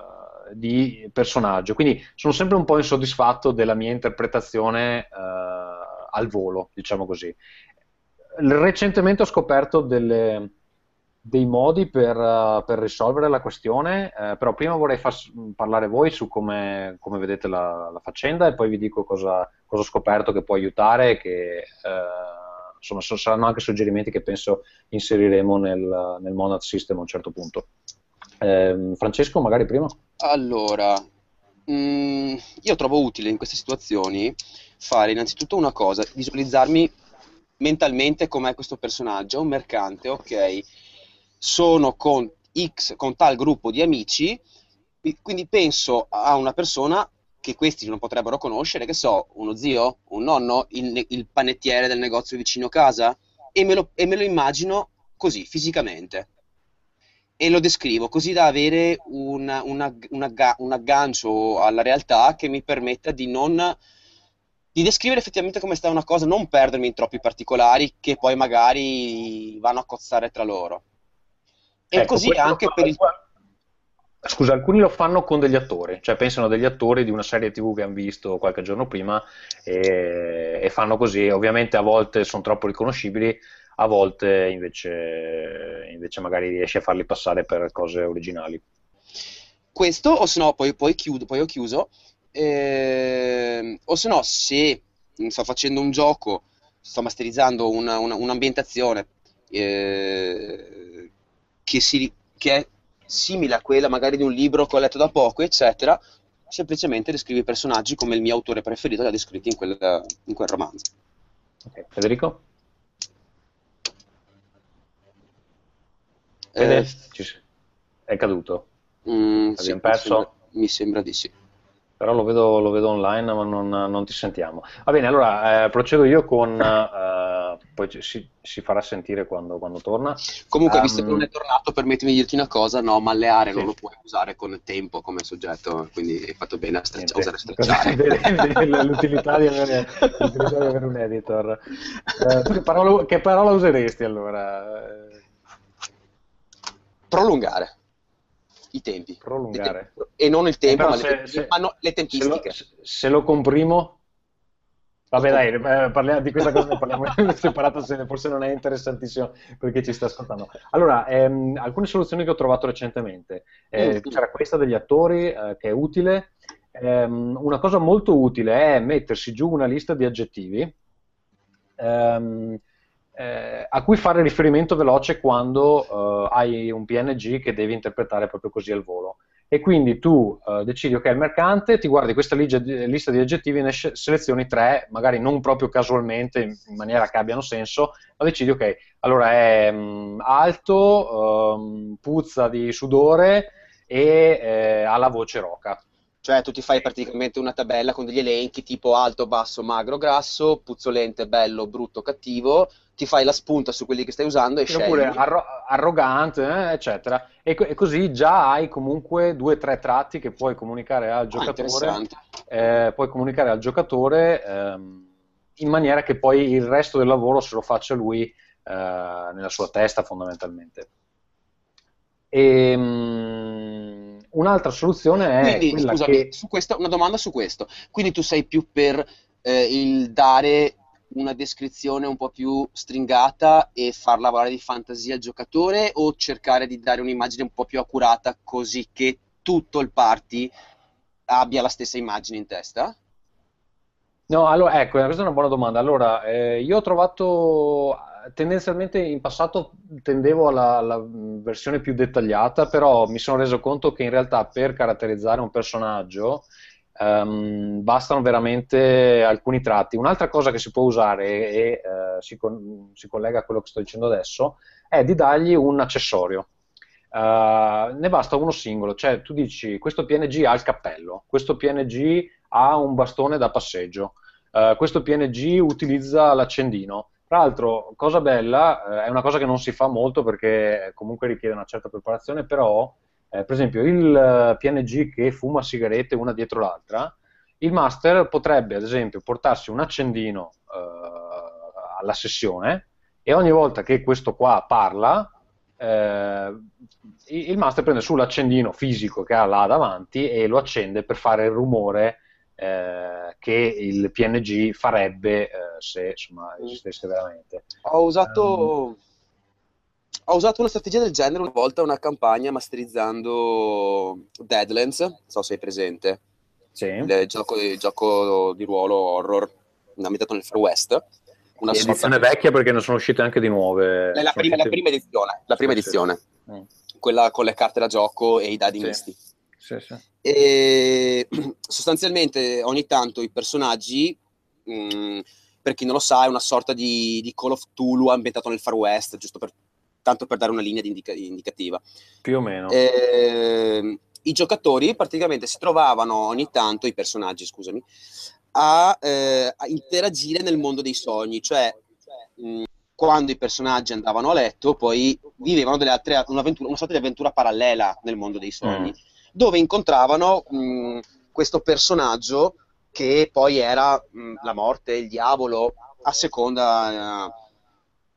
di, personaggio. Quindi sono sempre un po' insoddisfatto della mia interpretazione. Eh, al volo, diciamo così. Recentemente ho scoperto delle, dei modi per, uh, per, risolvere la questione, eh, però prima vorrei far parlare voi su come, come vedete la, la, faccenda e poi vi dico cosa, cosa, ho scoperto che può aiutare che eh, insomma saranno anche suggerimenti che penso inseriremo nel, nel Monad System a un certo punto. Eh, Francesco, magari prima? Allora, mh, mm, io trovo utile in queste situazioni fare innanzitutto una cosa, visualizzarmi mentalmente com'è questo personaggio, un mercante, ok, sono con X, con tal gruppo di amici, quindi penso a una persona che questi non potrebbero conoscere, che so, uno zio, un nonno, il, il panettiere del negozio vicino casa, e me lo, e me lo immagino così, fisicamente. E lo descrivo così da avere un, un, un, un aggancio alla realtà che mi permetta di non di descrivere effettivamente come sta una cosa, non perdermi in troppi particolari che poi magari vanno a cozzare tra loro. E ecco, così anche per il... Scusa, alcuni lo fanno con degli attori, cioè pensano a degli attori di una serie TV che hanno visto qualche giorno prima e, e fanno così. Ovviamente a volte sono troppo riconoscibili, a volte invece, invece magari riesci a farli passare per cose originali. Questo, o se no, poi, poi, chiudo, poi ho chiuso, eh, o se no, se sto facendo un gioco, sto masterizzando una, una, un'ambientazione eh, che, si, che è simile a quella magari di un libro che ho letto da poco, eccetera, semplicemente descrivi i personaggi come il mio autore preferito li ha descritti in quel, in quel romanzo. Okay. Federico? Eh, è caduto? Mm, sì, perso? Mi sembra, di sì però lo vedo, lo vedo online ma non, non, ti sentiamo. Va bene, allora eh, procedo io con, eh, poi si, si, farà sentire quando, quando torna. Comunque, um, visto che non è tornato, permettimi di dirti una cosa, no, malleare sì. non lo puoi usare con tempo come soggetto, quindi hai fatto bene a, streccia, a usare strecciare. l'utilità, di avere, l'utilità di avere un editor. Eh, che, parola, che parola useresti allora? Prolungare i tempi. Prolungare. Tempi. E non il tempo, eh, ma, se, le, se, ma no, le tempistiche. Se lo, se lo comprimo? Vabbè dai, eh, parliamo, di questa cosa ne parliamo separata sede, forse non è interessantissimo per chi ci sta ascoltando. Allora, ehm, alcune soluzioni che ho trovato recentemente. Eh, mm. C'era questa degli attori eh, che è utile. Ehm, una cosa molto utile è mettersi giù una lista di aggettivi ehm, eh, a cui fare riferimento veloce quando eh, hai un PNG che devi interpretare proprio così al volo. E quindi tu eh, decidi, ok, il mercante, ti guardi questa lista di aggettivi, ne selezioni tre, magari non proprio casualmente, in maniera che abbiano senso, ma decidi, ok, allora è mh, mm, alto, um, puzza di sudore e eh, ha la voce roca. Cioè tu ti fai praticamente una tabella con degli elenchi tipo alto, basso, magro, grasso, puzzolente, bello, brutto, cattivo, ti fai la spunta su quelli che stai usando e scegli. Oppure arro- arrogante, eh, eccetera. E, e, così già hai comunque due o tre tratti che puoi comunicare al ah, giocatore. Ah, eh, puoi comunicare al giocatore ehm, in maniera che poi il resto del lavoro se lo faccia lui eh, nella sua testa fondamentalmente. E, um, un'altra soluzione è Quindi, quella scusami, che... su questo, una domanda su questo. Quindi tu sei più per eh, il dare una descrizione un po' più stringata e far lavorare di fantasia il giocatore o cercare di dare un'immagine un po' più accurata così che tutto il party abbia la stessa immagine in testa? No, allora, ecco, questa è una buona domanda. Allora, eh, io ho trovato tendenzialmente in passato tendevo alla, alla, versione più dettagliata, però mi sono reso conto che in realtà per caratterizzare un personaggio Um, bastano veramente alcuni tratti. Un'altra cosa che si può usare e uh, si, con, si, collega a quello che sto dicendo adesso è di dargli un accessorio. Uh, ne basta uno singolo, cioè tu dici questo PNG ha il cappello, questo PNG ha un bastone da passeggio, uh, questo PNG utilizza l'accendino. Tra l'altro, cosa bella, è una cosa che non si fa molto perché comunque richiede una certa preparazione, però eh, per esempio il eh, PNG che fuma sigarette una dietro l'altra, il master potrebbe ad esempio portarsi un accendino eh, alla sessione e ogni volta che questo qua parla, eh, il master prende sull'accendino fisico che ha là davanti e lo accende per fare il rumore eh, che il PNG farebbe eh, se insomma, esistesse veramente. Ho usato... Um, ho usato una strategia del genere una volta, una campagna masterizzando Deadlands, non so se hai presente. Sì. Il gioco, il gioco di ruolo horror ambientato nel Far West. Una edizione sorta... vecchia perché ne sono uscite anche di nuove. La, prima, la prima, edizione, la prima sì, edizione. Sì. Mm. quella con le carte da gioco e i dadi misti. Sì, sì. E sostanzialmente ogni tanto i personaggi, mh, mm, per chi non lo sa, è una sorta di, di Call of Tulu ambientato nel Far West, giusto per tanto per dare una linea indica- indicativa. Più o meno. Eh, I giocatori praticamente si trovavano ogni tanto, i personaggi, scusami, a, eh, a interagire nel mondo dei sogni, cioè mh, quando i personaggi andavano a letto, poi vivevano altre, una sorta di avventura parallela nel mondo dei sogni, mm. Dove incontravano mh, questo personaggio che poi era mh, la morte, il diavolo, a seconda... Uh,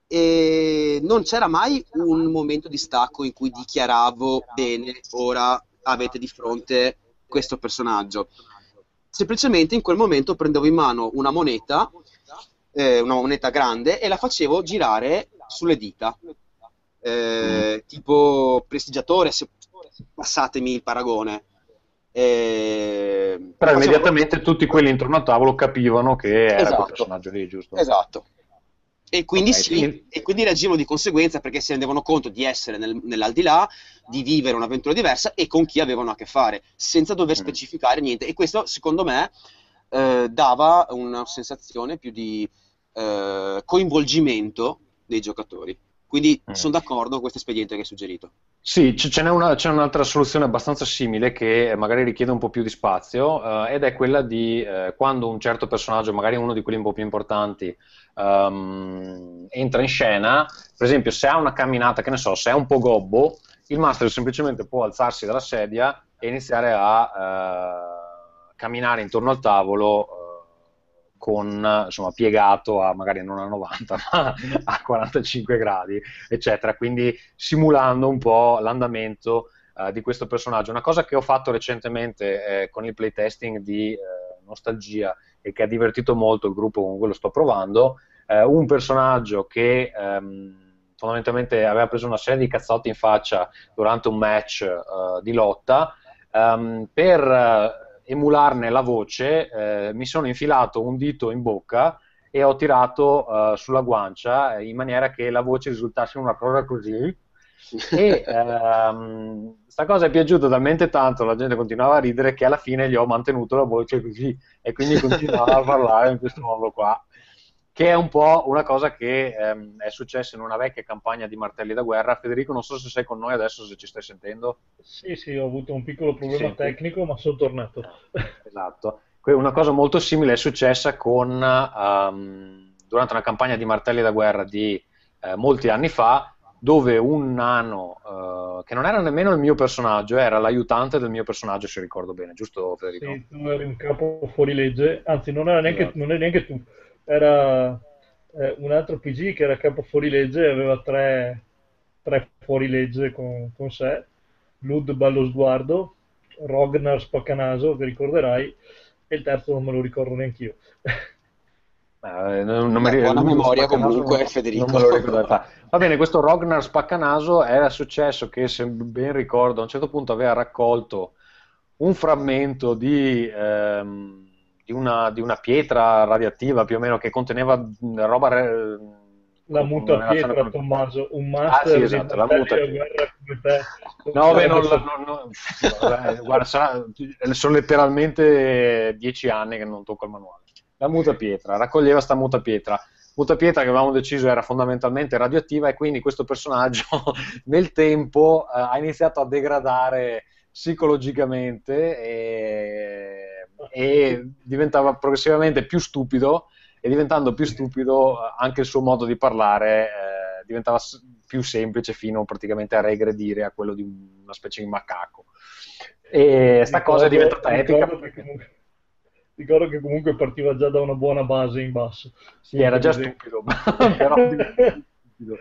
e non c'era mai un momento di stacco in cui dichiaravo bene, ora avete di fronte questo personaggio. Semplicemente in quel momento prendevo in mano una moneta eh, una moneta grande e la facevo girare sulle dita. Eh, mm. Tipo prestigiatore, se passatemi il paragone. Eh, Però immediatamente proprio... tutti quelli intorno al tavolo capivano che era esatto. quel personaggio lì, giusto? Esatto. E quindi, okay, sì, quindi... e quindi reagivano di conseguenza perché si rendevano conto di essere nel, nell'aldilà, di vivere un'avventura diversa e con chi avevano a che fare, senza dover mm. specificare niente. E questo, secondo me, eh, dava una sensazione più di eh, coinvolgimento dei giocatori. Quindi mm. sono d'accordo con questo espediente che hai suggerito. Sì, c- c'è, una, c'è, un'altra soluzione abbastanza simile che magari richiede un po' più di spazio uh, ed è quella di uh, quando un certo personaggio, magari uno di quelli un po' più importanti, um, entra in scena, per esempio se ha una camminata, che ne so, se è un po' gobbo, il master semplicemente può alzarsi dalla sedia e iniziare a uh, camminare intorno al tavolo con insomma, piegato a magari non a 90 ma a 45 gradi eccetera. Quindi simulando un po' l'andamento uh, di questo personaggio. Una cosa che ho fatto recentemente eh, con il playtesting di eh, Nostalgia e che ha divertito molto il gruppo con cui lo sto provando eh, un personaggio che ehm, fondamentalmente aveva preso una serie di cazzotti in faccia durante un match uh, di lotta um, per emularne la voce, eh, mi sono infilato un dito in bocca e ho tirato uh, sulla guancia in maniera che la voce risultasse una cosa così. e ehm, sta cosa è piaciuta talmente tanto, la gente continuava a ridere che alla fine gli ho mantenuto la voce così e quindi continuava a parlare in questo modo qua che è un po' una cosa che ehm, è successa in una vecchia campagna di martelli da guerra. Federico, non so se sei con noi adesso, se ci stai sentendo. Sì, sì, ho avuto un piccolo problema tecnico, ma sono tornato. Esatto. Una cosa molto simile è successa con, um, durante una campagna di martelli da guerra di eh, molti anni fa, dove un nano, uh, che non era nemmeno il mio personaggio, era l'aiutante del mio personaggio, se ricordo bene, giusto Federico? Sì, tu eri un capo fuori legge, anzi non, era neanche, esatto. non eri neanche tu era eh, un altro PG che era capo fuorilegge e aveva tre, tre fuorilegge con, con sé, Lud Ballo Sguardo, Rognar Spaccanaso, che ricorderai, e il terzo non me lo ricordo neanche io. Eh, non, non Beh, buona memoria comunque non, Federico. non va bene questo Rognar Spaccanaso era successo che se ben ricordo a un certo punto aveva raccolto un frammento di ehm, di una, di una, pietra radioattiva più o meno che conteneva roba... Re... La muta pietra, con... Tommaso, un master ah, sì, esatto, la muta No, beh, non, non, non, guarda, sarà, sono letteralmente dieci anni che non tocco il manuale. La muta pietra, raccoglieva sta muta pietra. Muta pietra che avevamo deciso era fondamentalmente radioattiva e quindi questo personaggio nel tempo eh, ha iniziato a degradare psicologicamente e e diventava progressivamente più stupido e diventando più stupido anche il suo modo di parlare eh, diventava più semplice fino praticamente a regredire a quello di una specie di macaco. E sta cosa è diventata epica. Comunque, ricordo che comunque partiva già da una buona base in basso. Sì, era già stupido, però stupido.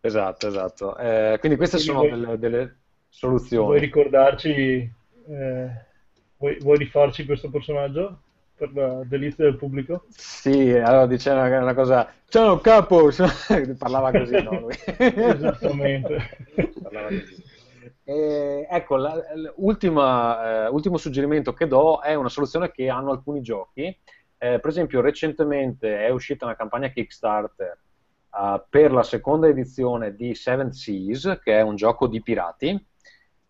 Esatto, esatto. Eh, quindi queste quindi sono vuoi, delle, delle, soluzioni. Vuoi ricordarci... Eh Vuoi, vuoi rifarci questo personaggio? Per la delizia del pubblico? Sì, allora diceva una, una cosa, ciao capo, parlava così, no? Lui. Esattamente. parlava così. E, ecco, l'ultimo eh, suggerimento che do è una soluzione che hanno alcuni giochi. Eh, per esempio, recentemente è uscita una campagna Kickstarter uh, per la seconda edizione di Seven Seas, che è un gioco di pirati,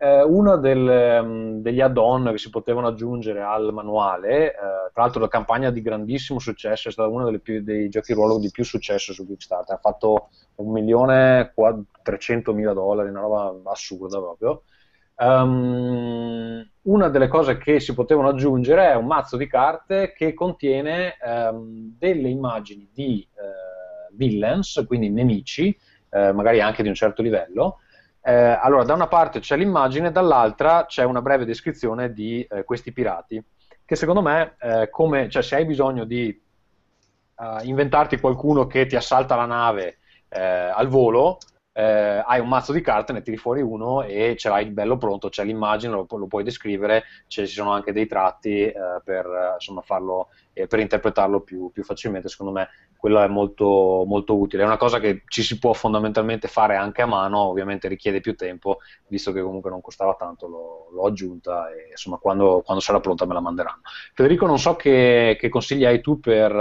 eh, uno del, um, degli add-on che si potevano aggiungere al manuale, eh, tra l'altro la campagna di grandissimo successo, è stata uno dei giochi ruolo di più successo su Kickstarter, ha fatto un milione e 300 mila dollari, una roba assurda proprio. Um, una delle cose che si potevano aggiungere è un mazzo di carte che contiene um, delle immagini di uh, villains, quindi nemici, eh, magari anche di un certo livello. Eh, allora, da una parte c'è l'immagine, dall'altra c'è una breve descrizione di eh, questi pirati, che secondo me, eh, come, cioè, se hai bisogno di inventarti qualcuno che ti assalta la nave al volo, eh, hai un mazzo di carte, ne tiri fuori uno e ce l'hai bello pronto, c'è l'immagine, lo, lo puoi descrivere, ci sono anche dei tratti eh, per, insomma, farlo, eh, per interpretarlo più, più, facilmente, secondo me quello è molto, molto utile, è una cosa che ci si può fondamentalmente fare anche a mano, ovviamente richiede più tempo, visto che comunque non costava tanto, l'ho, l'ho aggiunta e insomma quando, quando, sarà pronta me la manderanno. Federico, non so che, che consigli hai tu per...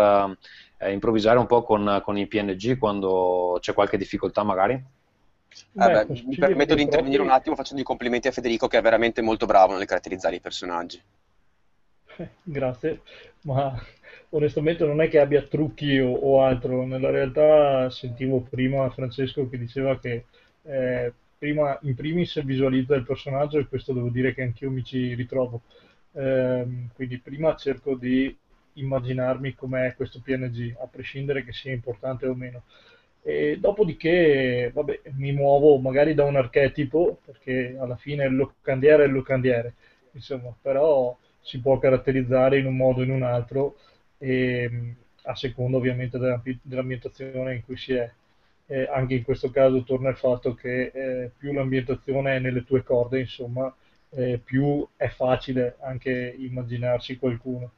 Eh, improvvisare un po' con, con i PNG quando c'è qualche difficoltà magari? Beh, beh, mi permetto di intervenire proprio... un attimo facendo i complimenti a Federico che è veramente molto bravo nel caratterizzare i personaggi. Grazie, ma onestamente non è che abbia trucchi o, o altro, nella realtà sentivo prima Francesco che diceva che eh, prima, in primis visualizza il personaggio e questo devo dire che anch'io mi ci ritrovo. Eh, quindi prima cerco di immaginarmi com'è questo PNG, a prescindere che sia importante o meno. E dopodiché, vabbè, mi muovo magari da un archetipo, perché alla fine il locandiere è il locandiere, insomma, però si può caratterizzare in un modo o in un altro, e, a seconda ovviamente dell'ambientazione in cui si è. E anche in questo caso torna il fatto che eh, più l'ambientazione è nelle tue corde, insomma, eh, più è facile anche immaginarsi qualcuno.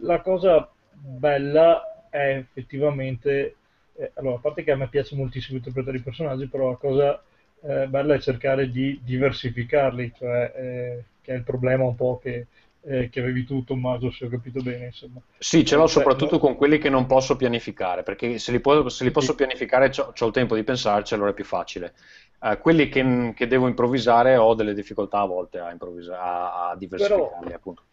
La cosa bella è effettivamente eh, allora, a parte che a me piace moltissimo interpretare i personaggi, però la cosa eh, bella è cercare di diversificarli, cioè eh, che è il problema un po' che, eh, che, avevi tu, Tommaso, se ho capito bene. Insomma. Sì, ce l'ho soprattutto no... con quelli che non posso pianificare, perché se li, può, se li posso sì. pianificare ho il tempo di pensarci, allora è più facile. Uh, quelli che, che, devo improvvisare ho delle difficoltà a volte a, a, a diversificarli, però, appunto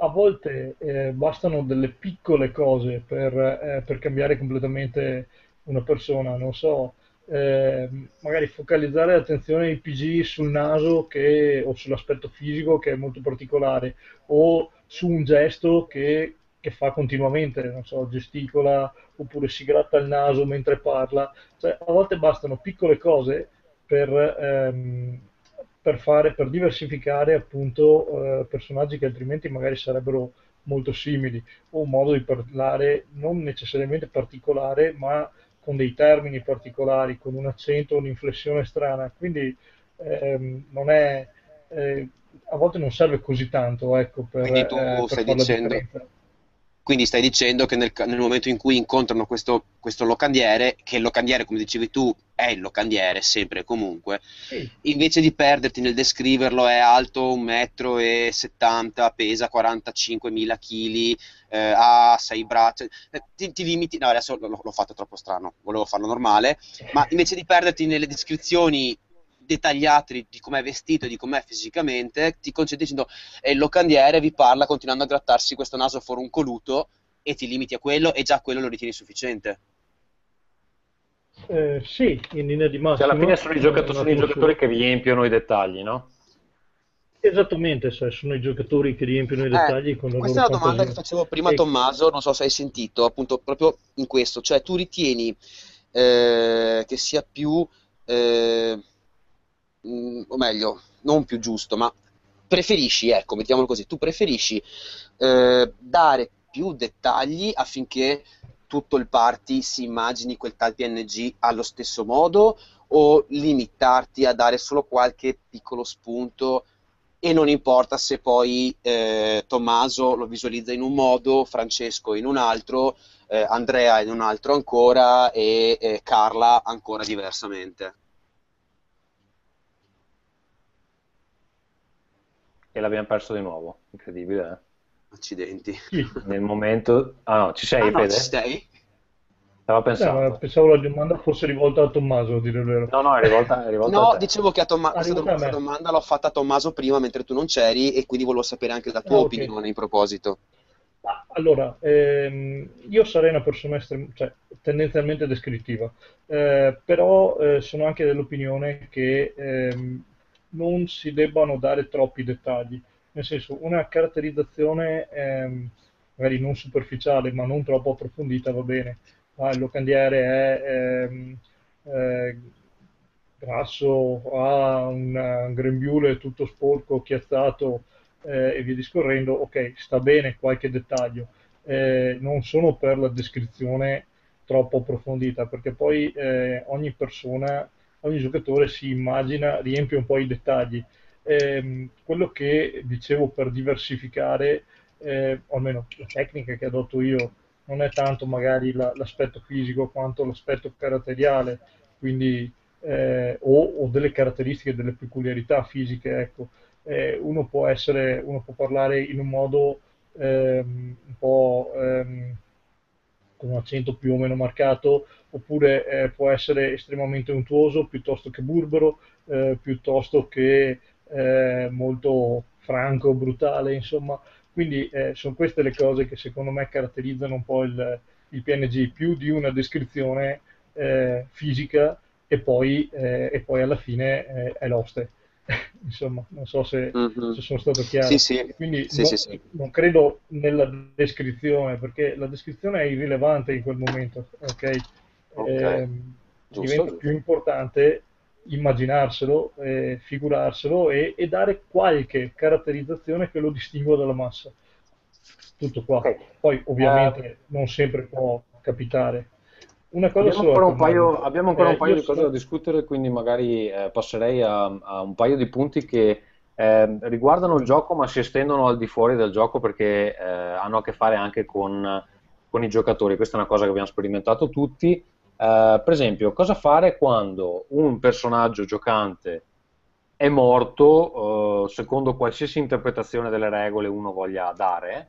a volte eh, bastano delle piccole cose per, eh, per, cambiare completamente una persona, non so, eh, magari focalizzare l'attenzione dei PG sul naso che, o sull'aspetto fisico che è molto particolare o su un gesto che, che, fa continuamente, non so, gesticola oppure si gratta il naso mentre parla, cioè, a volte bastano piccole cose per, ehm, per, fare, per diversificare appunto eh, personaggi che altrimenti magari sarebbero molto simili, o un modo di parlare non necessariamente particolare, ma con dei termini particolari, con un accento, un'inflessione strana. Quindi ehm, non è, eh, a volte non serve così tanto ecco, per, Quindi tu eh, per stai dicendo, quindi stai dicendo che nel, nel momento in cui incontrano questo, questo, locandiere, che il locandiere, come dicevi tu, è il locandiere sempre e comunque, sì. invece di perderti nel descriverlo, è alto 1,70 m, pesa 45.000 kg, eh, ha 6 braccia, eh, ti, ti, limiti, no adesso l'ho fatto troppo strano, volevo farlo normale, ma invece di perderti nelle descrizioni dettagliati di com'è vestito e di com'è fisicamente, ti concentri dicendo e il locandiere vi parla continuando a grattarsi questo naso fuori un coluto e ti limiti a quello e già quello lo ritieni sufficiente. Eh, sì, in linea di massima. Cioè, alla fine sono i, giocatori, sono i giocatori che riempiono i dettagli, no? Esattamente, cioè, sono i giocatori che riempiono i eh, dettagli eh, con la Questa è una domanda che facevo prima a Tommaso, non so se hai sentito, appunto proprio in questo, cioè tu ritieni eh, che sia più eh, mh, mm, o meglio, non più giusto, ma preferisci, ecco, mettiamolo così, tu preferisci eh, dare più dettagli affinché tutto il party si immagini quel tal PNG allo stesso modo o limitarti a dare solo qualche piccolo spunto e non importa se poi eh, Tommaso lo visualizza in un modo, Francesco in un altro, eh, Andrea in un altro ancora e eh, Carla ancora diversamente. e l'abbiamo perso di nuovo. Incredibile, eh? Accidenti. Nel momento... Ah no, ci sei, ah, Fede? No, ci sei? Stavo pensando. Eh, pensavo la domanda fosse rivolta a Tommaso, a dire il vero. No, no, è rivolta, è rivolta No, dicevo che a Tomma- questa, dom- questa domanda l'ho fatta a Tommaso prima mentre tu non c'eri e quindi volevo sapere anche la tua ah, opinione okay. in proposito. Allora, ehm, io sarei una persona estrem- cioè, tendenzialmente descrittiva, eh, però eh, sono anche dell'opinione che ehm, non si debbano dare troppi dettagli, nel senso una caratterizzazione ehm, magari non superficiale ma non troppo approfondita va bene, ah, il locandiere è ehm, eh, grasso, ha un, un grembiule tutto sporco, chiazzato eh, e via discorrendo, ok, sta bene qualche dettaglio, eh, non sono per la descrizione troppo approfondita, perché poi eh, ogni persona, ogni giocatore si immagina, riempie un po' i dettagli. Eh, quello che dicevo per diversificare, eh, o almeno la tecnica che adotto io, non è tanto magari la, l'aspetto fisico quanto l'aspetto caratteriale, quindi, eh, o, o, delle caratteristiche, delle peculiarità fisiche. Ecco. Eh, uno, può essere, uno può parlare in un modo ehm, un po' ehm, con un accento più o meno marcato, oppure eh, può essere estremamente untuoso piuttosto che burbero, eh, piuttosto che eh, molto franco, brutale, insomma. Quindi eh, sono queste le cose che secondo me caratterizzano un po' il, il PNG, più di una descrizione eh, fisica e poi, eh, e poi alla fine è l'oste. insomma, non so se, mm-hmm. se, sono stato chiaro. Sì, sì. Quindi sì, non, sì, non, credo nella descrizione, perché la descrizione è irrilevante in quel momento, ok? okay. Eh, diventa giusto. più importante immaginarselo, eh, figurarselo e, e, dare qualche caratterizzazione che lo distingua dalla massa. Tutto qua. Okay. Poi ovviamente uh, non sempre può capitare. Una cosa abbiamo ancora un paio, abbiamo ancora eh, un paio di cose so... da discutere, quindi magari eh, passerei a, a, un paio di punti che eh, riguardano il gioco ma si estendono al di fuori del gioco perché eh, hanno a che fare anche con, con, i giocatori. Questa è una cosa che abbiamo sperimentato tutti. Eh, per esempio, cosa fare quando un personaggio giocante è morto eh, secondo qualsiasi interpretazione delle regole uno voglia dare?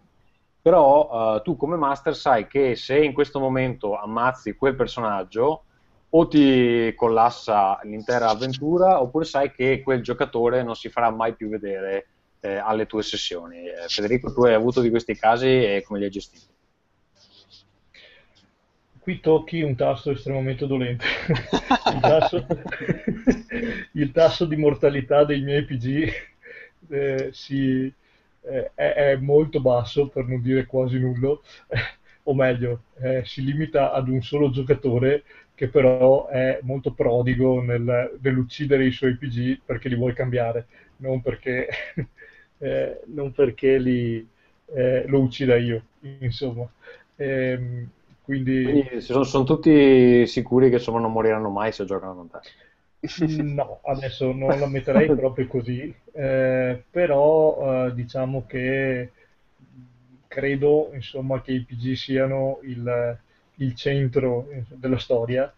però uh, tu come master sai che se in questo momento ammazzi quel personaggio o ti collassa l'intera avventura oppure sai che quel giocatore non si farà mai più vedere eh, alle tue sessioni. Federico, tu hai avuto di questi casi e come li hai gestiti? Qui tocchi un tasto estremamente dolente. il, tasso, il, tasso, di mortalità dei miei PG eh, si, eh, è, è, molto basso, per non dire quasi nullo, o meglio, eh, si limita ad un solo giocatore che però è molto prodigo nel, nell'uccidere i suoi PG perché li vuole cambiare, non perché, eh, non perché li, eh, lo uccida io, insomma. Ehm, quindi... quindi sono, sono, tutti sicuri che insomma, non moriranno mai se giocano con te. No, adesso non la metterei proprio così, eh, però eh, diciamo che credo insomma, che i PG siano il, il centro della storia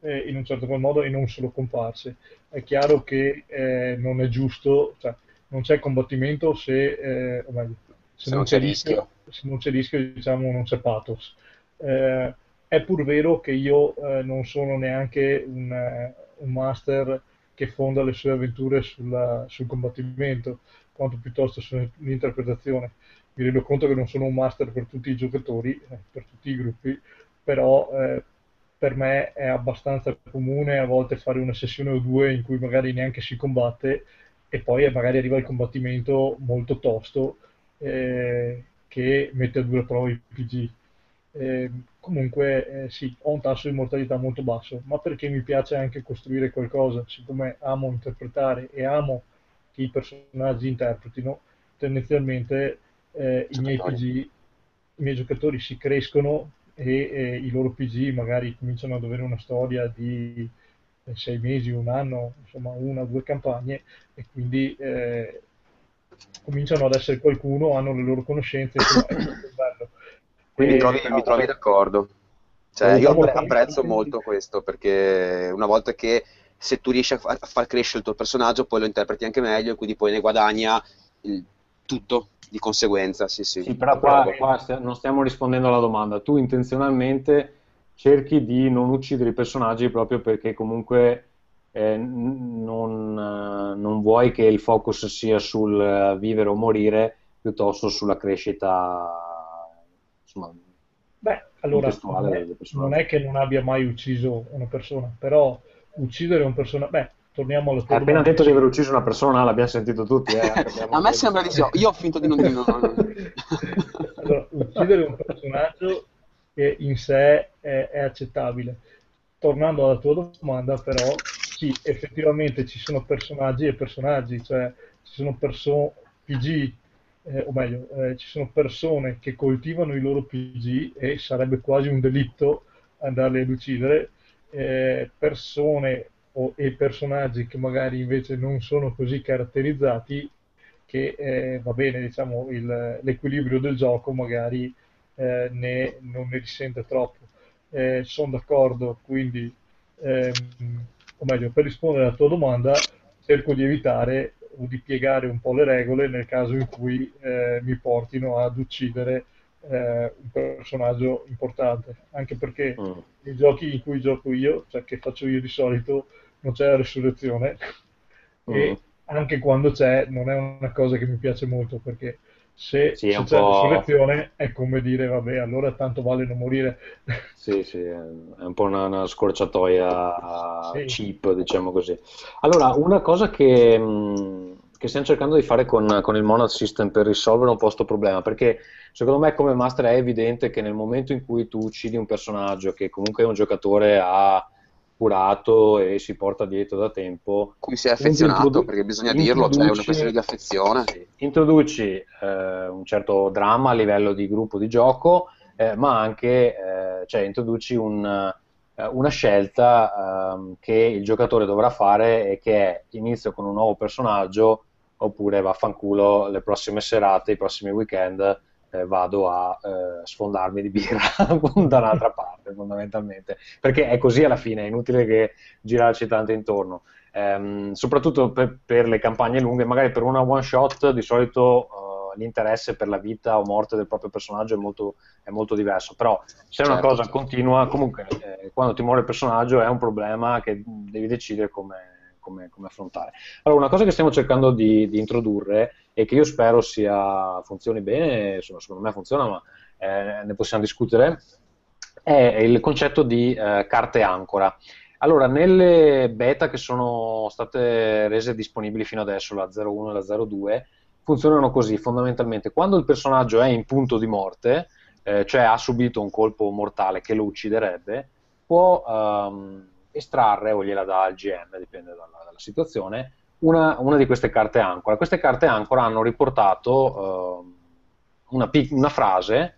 eh, in un certo qual modo e non solo comparse. È chiaro che eh, non è giusto, cioè, non c'è combattimento se, eh, meglio, se, se, non c'è rischio, rischio, se non c'è rischio diciamo non c'è pathos. Eh, è pur vero che io non sono neanche un un master che fonda le sue avventure sulla, sul combattimento, quanto piuttosto sull'interpretazione. Mi rendo conto che non sono un master per tutti i giocatori, eh, per tutti i gruppi, però eh, per me è abbastanza comune a volte fare una sessione o due in cui magari neanche si combatte e poi magari arriva il combattimento molto tosto eh, che mette a dura prova i PG. Eh, comunque eh, sì, ho un tasso di mortalità molto basso, ma perché mi piace anche costruire qualcosa, siccome amo interpretare e amo che i personaggi interpretino, tendenzialmente eh, i miei PG, i miei giocatori si crescono e i loro PG magari cominciano ad avere una storia di eh, sei mesi, un anno, insomma una o due campagne e quindi eh, cominciano ad essere qualcuno, hanno le loro conoscenze. Quindi mi trovi, mi trovi d'accordo. Cioè, io apprezzo molto questo perché una volta che se tu riesci a, a far crescere il tuo personaggio, poi lo interpreti anche meglio e quindi poi ne guadagna il, tutto di conseguenza. Sì, sì. sì però qua, qua non stiamo rispondendo alla domanda. Tu intenzionalmente cerchi di non uccidere i personaggi proprio perché comunque eh, non, non, vuoi che il focus sia sul vivere o morire piuttosto sulla crescita insomma, Beh, allora, non è, non è, che non abbia mai ucciso una persona, però uccidere una persona... Beh, torniamo alla tua Hai appena detto di aver ucciso una persona, l'abbiamo sentito tutti. Eh, A me sembra di sì, io ho finto di non dire no. allora, uccidere un personaggio che in sé è, è accettabile. Tornando alla tua domanda, però, sì, effettivamente ci sono personaggi e personaggi, cioè ci sono persone PG, eh, o meglio, eh, ci sono persone che coltivano i loro PG e sarebbe quasi un delitto andarli ad uccidere, eh, persone o, e personaggi che magari invece non sono così caratterizzati che eh, va bene, diciamo, il, l'equilibrio del gioco magari eh, ne, non ne risente troppo. Eh, sono d'accordo, quindi, ehm, o meglio, per rispondere alla tua domanda, cerco di evitare o di piegare un po' le regole nel caso in cui eh, mi portino ad uccidere eh, un personaggio importante, anche perché mm. nei giochi in cui gioco io, cioè che faccio io di solito, non c'è la risurrezione mm. e anche quando c'è non è una cosa che mi piace molto perché se, sì, c'è la risurrezione è come dire vabbè allora tanto vale non morire sì sì è un po' una, una scorciatoia sì. cheap diciamo così allora una cosa che, che stiamo cercando di fare con, con il Monad System per risolvere un po' questo problema perché secondo me come master è evidente che nel momento in cui tu uccidi un personaggio che comunque un giocatore ha curato e si porta dietro da tempo. Cui si è affezionato, introdu- perché bisogna dirlo, c'è cioè una questione di affezione. Sì, introduci eh, un certo dramma a livello di gruppo di gioco, eh, ma anche eh, cioè, introduci un, eh, una scelta ehm, che il giocatore dovrà fare e che è inizio con un nuovo personaggio oppure vaffanculo le prossime serate, i prossimi weekend eh, vado a eh, sfondarmi di birra da un'altra parte fondamentalmente. Perché è così alla fine, è inutile che girarci tanto intorno. Ehm, soprattutto per, per, le campagne lunghe magari per una one shot di solito uh, l'interesse per la vita o morte del proprio personaggio è molto, è molto diverso. Però se è una certo, cosa certo. continua comunque eh, quando ti muore il personaggio è un problema che devi decidere come come, come, affrontare. Allora, una cosa che stiamo cercando di, di, introdurre e che io spero sia, funzioni bene, insomma, secondo me funziona, ma eh, ne possiamo discutere, è il concetto di eh, carte ancora. Allora, nelle beta che sono state rese disponibili fino adesso, la 01 e la 02, funzionano così fondamentalmente. Quando il personaggio è in punto di morte, eh, cioè ha subito un colpo mortale che lo ucciderebbe, può um, estrarre o gliela dà al GM, dipende dalla, dalla situazione, una, una, di queste carte ancora. Queste carte ancora hanno riportato uh, una, una, frase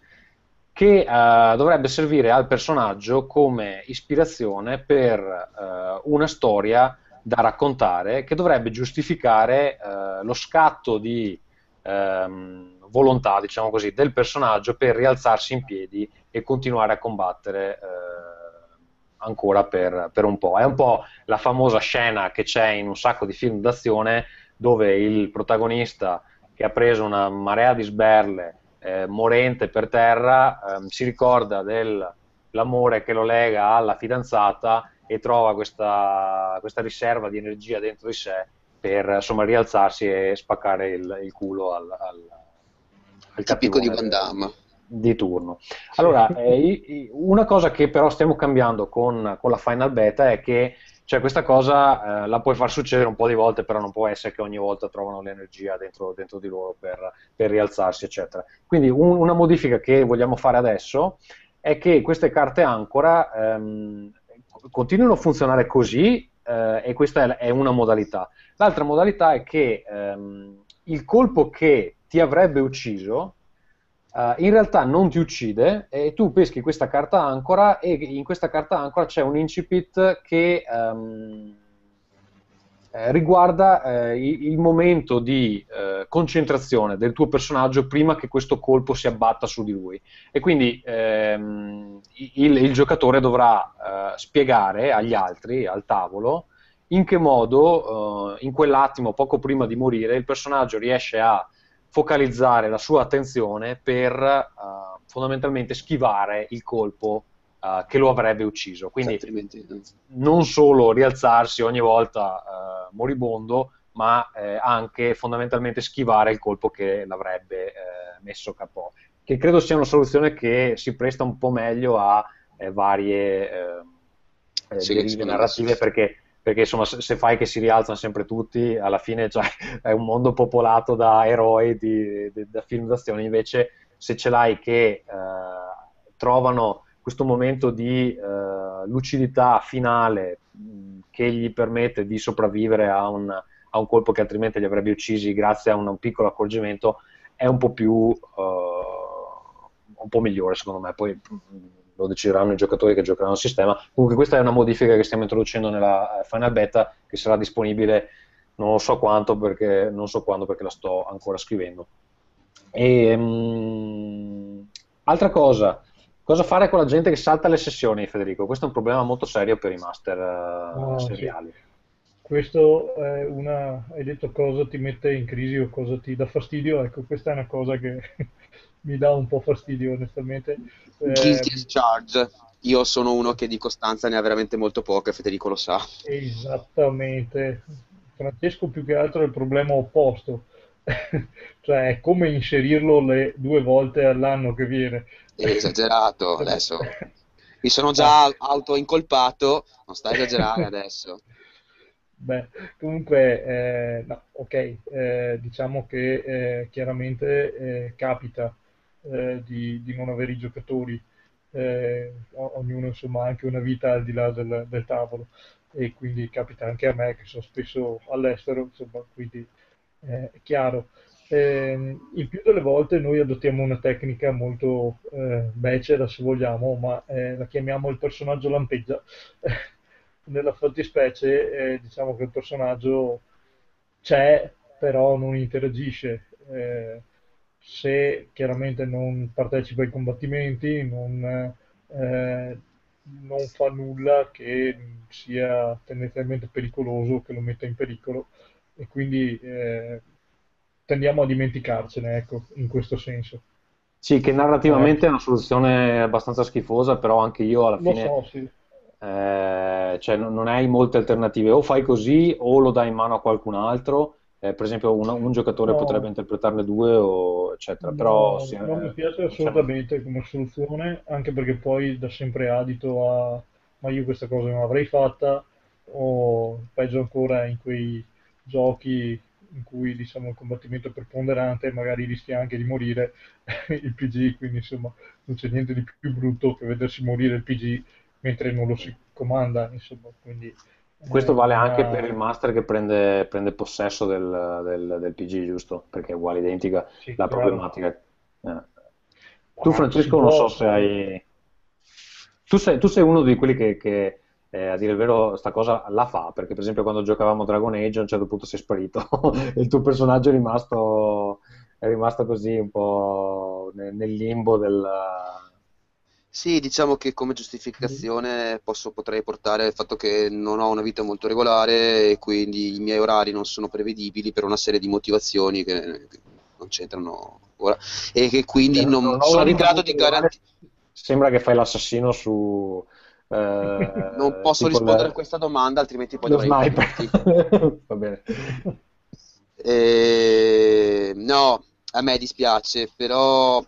che uh, dovrebbe servire al personaggio come ispirazione per uh, una storia da raccontare che dovrebbe giustificare lo scatto di um, volontà, diciamo così, del personaggio per rialzarsi in piedi e continuare a combattere ancora per, per, un po'. È un po' la famosa scena che c'è in un sacco di film d'azione dove il protagonista che ha preso una marea di sberle eh, morente per terra eh, si ricorda dell'amore che lo lega alla fidanzata e trova questa, questa riserva di energia dentro di sé per insomma, rialzarsi e spaccare il, il culo al, al, al tipico di Van Damme di turno. Allora, eh, una cosa che però stiamo cambiando con, con la final beta è che cioè, questa cosa eh, la puoi far succedere un po' di volte, però non può essere che ogni volta trovano l'energia dentro, dentro di loro per, per, rialzarsi, eccetera. Quindi un, una modifica che vogliamo fare adesso è che queste carte ancora ehm, continuino a funzionare così eh, e questa è, una modalità. L'altra modalità è che ehm, il colpo che ti avrebbe ucciso Uh, in realtà non ti uccide e tu peschi questa carta ancora e in questa carta ancora c'è un incipit che um, riguarda eh, il, momento di eh, concentrazione del tuo personaggio prima che questo colpo si abbatta su di lui. E quindi ehm, il, il, giocatore dovrà spiegare agli altri al tavolo in che modo in quell'attimo poco prima di morire il personaggio riesce a focalizzare la sua attenzione per uh, fondamentalmente schivare il colpo uh, che lo avrebbe ucciso. Quindi non solo rialzarsi ogni volta uh, moribondo, ma eh, anche fondamentalmente schivare il colpo che l'avrebbe eh, messo capo. Che credo sia una soluzione che si presta un po' meglio a eh, varie sì, derive narrative perché perché insomma se fai che si rialzano sempre tutti, alla fine cioè, è un mondo popolato da eroi, di, di, da film d'azione, invece se ce l'hai che eh, trovano questo momento di eh, lucidità finale che gli permette di sopravvivere a un, a un, colpo che altrimenti li avrebbe uccisi grazie a un, un piccolo accorgimento è un po' più uh, un po' migliore secondo me. Poi lo decideranno i giocatori che giocheranno il sistema comunque questa è una modifica che stiamo introducendo nella eh, final beta che sarà disponibile non lo so quanto perché non so quando perché la sto ancora scrivendo e, um, altra cosa Cosa fare con la gente che salta le sessioni, Federico? Questo è un problema molto serio per i master uh, seriali. Sì. Questo è una. Hai detto cosa ti mette in crisi o cosa ti dà fastidio? Ecco, questa è una cosa che mi dà un po' fastidio, onestamente. Guilty eh, as charge. Io sono uno che di costanza ne ha veramente molto poco e Federico lo sa. Esattamente. Francesco più che altro è il problema opposto. cioè, come inserirlo le due volte all'anno che viene esagerato adesso. Mi sono già auto-incolpato, non sta a esagerare adesso. Beh, comunque, eh, no, ok, eh, diciamo che eh, chiaramente eh, capita eh, di, di, non avere i giocatori, eh, ognuno insomma ha anche una vita al di là del, del, tavolo e quindi capita anche a me che sono spesso all'estero, insomma, quindi è chiaro. Eh, il più delle volte noi adottiamo una tecnica molto eh, becera, se vogliamo, ma eh, la chiamiamo il personaggio lampeggia. Nella fattispecie, eh, diciamo che il personaggio c'è, però non interagisce. Eh, se chiaramente non partecipa ai combattimenti, non, eh, non fa nulla che sia tendenzialmente pericoloso, che lo metta in pericolo, e quindi tendiamo a dimenticarcene, ecco, in questo senso. Sì, che narrativamente eh. è una soluzione abbastanza schifosa, però anche io alla fine... Lo so, sì. Eh, cioè non, non, hai molte alternative, o fai così o lo dai in mano a qualcun altro, eh, per esempio un, un giocatore no. potrebbe interpretarne due, o, eccetera. No, però, sì, non mi piace assolutamente come soluzione, anche perché poi dà sempre adito a ma io questa cosa non l'avrei fatta, o peggio ancora in quei giochi in cui diciamo, il combattimento è preponderante magari rischia anche di morire il PG, quindi insomma non c'è niente di più brutto che vedersi morire il PG mentre non lo si comanda, insomma, quindi... Questo vale anche per il master che prende, prende possesso del, del, del, PG, giusto? Perché è uguale, identica sì, la problematica. Eh. Tu, Francesco, non so se hai. Tu sei, tu sei uno di quelli che, che eh, a dire il vero sta cosa la fa, perché per esempio quando giocavamo Dragon Age a un certo punto sei sparito, il tuo personaggio è rimasto, è rimasto così un po' nel, nel limbo del... Sì, diciamo che come giustificazione posso, potrei portare il fatto che non ho una vita molto regolare e quindi i miei orari non sono prevedibili per una serie di motivazioni che, non c'entrano ora e che quindi eh, non, non sono in grado di garantire... Sembra che fai l'assassino su, eh, non posso rispondere a questa domanda, altrimenti poi dovrei sniper. Va bene. Eh, no, a me dispiace, però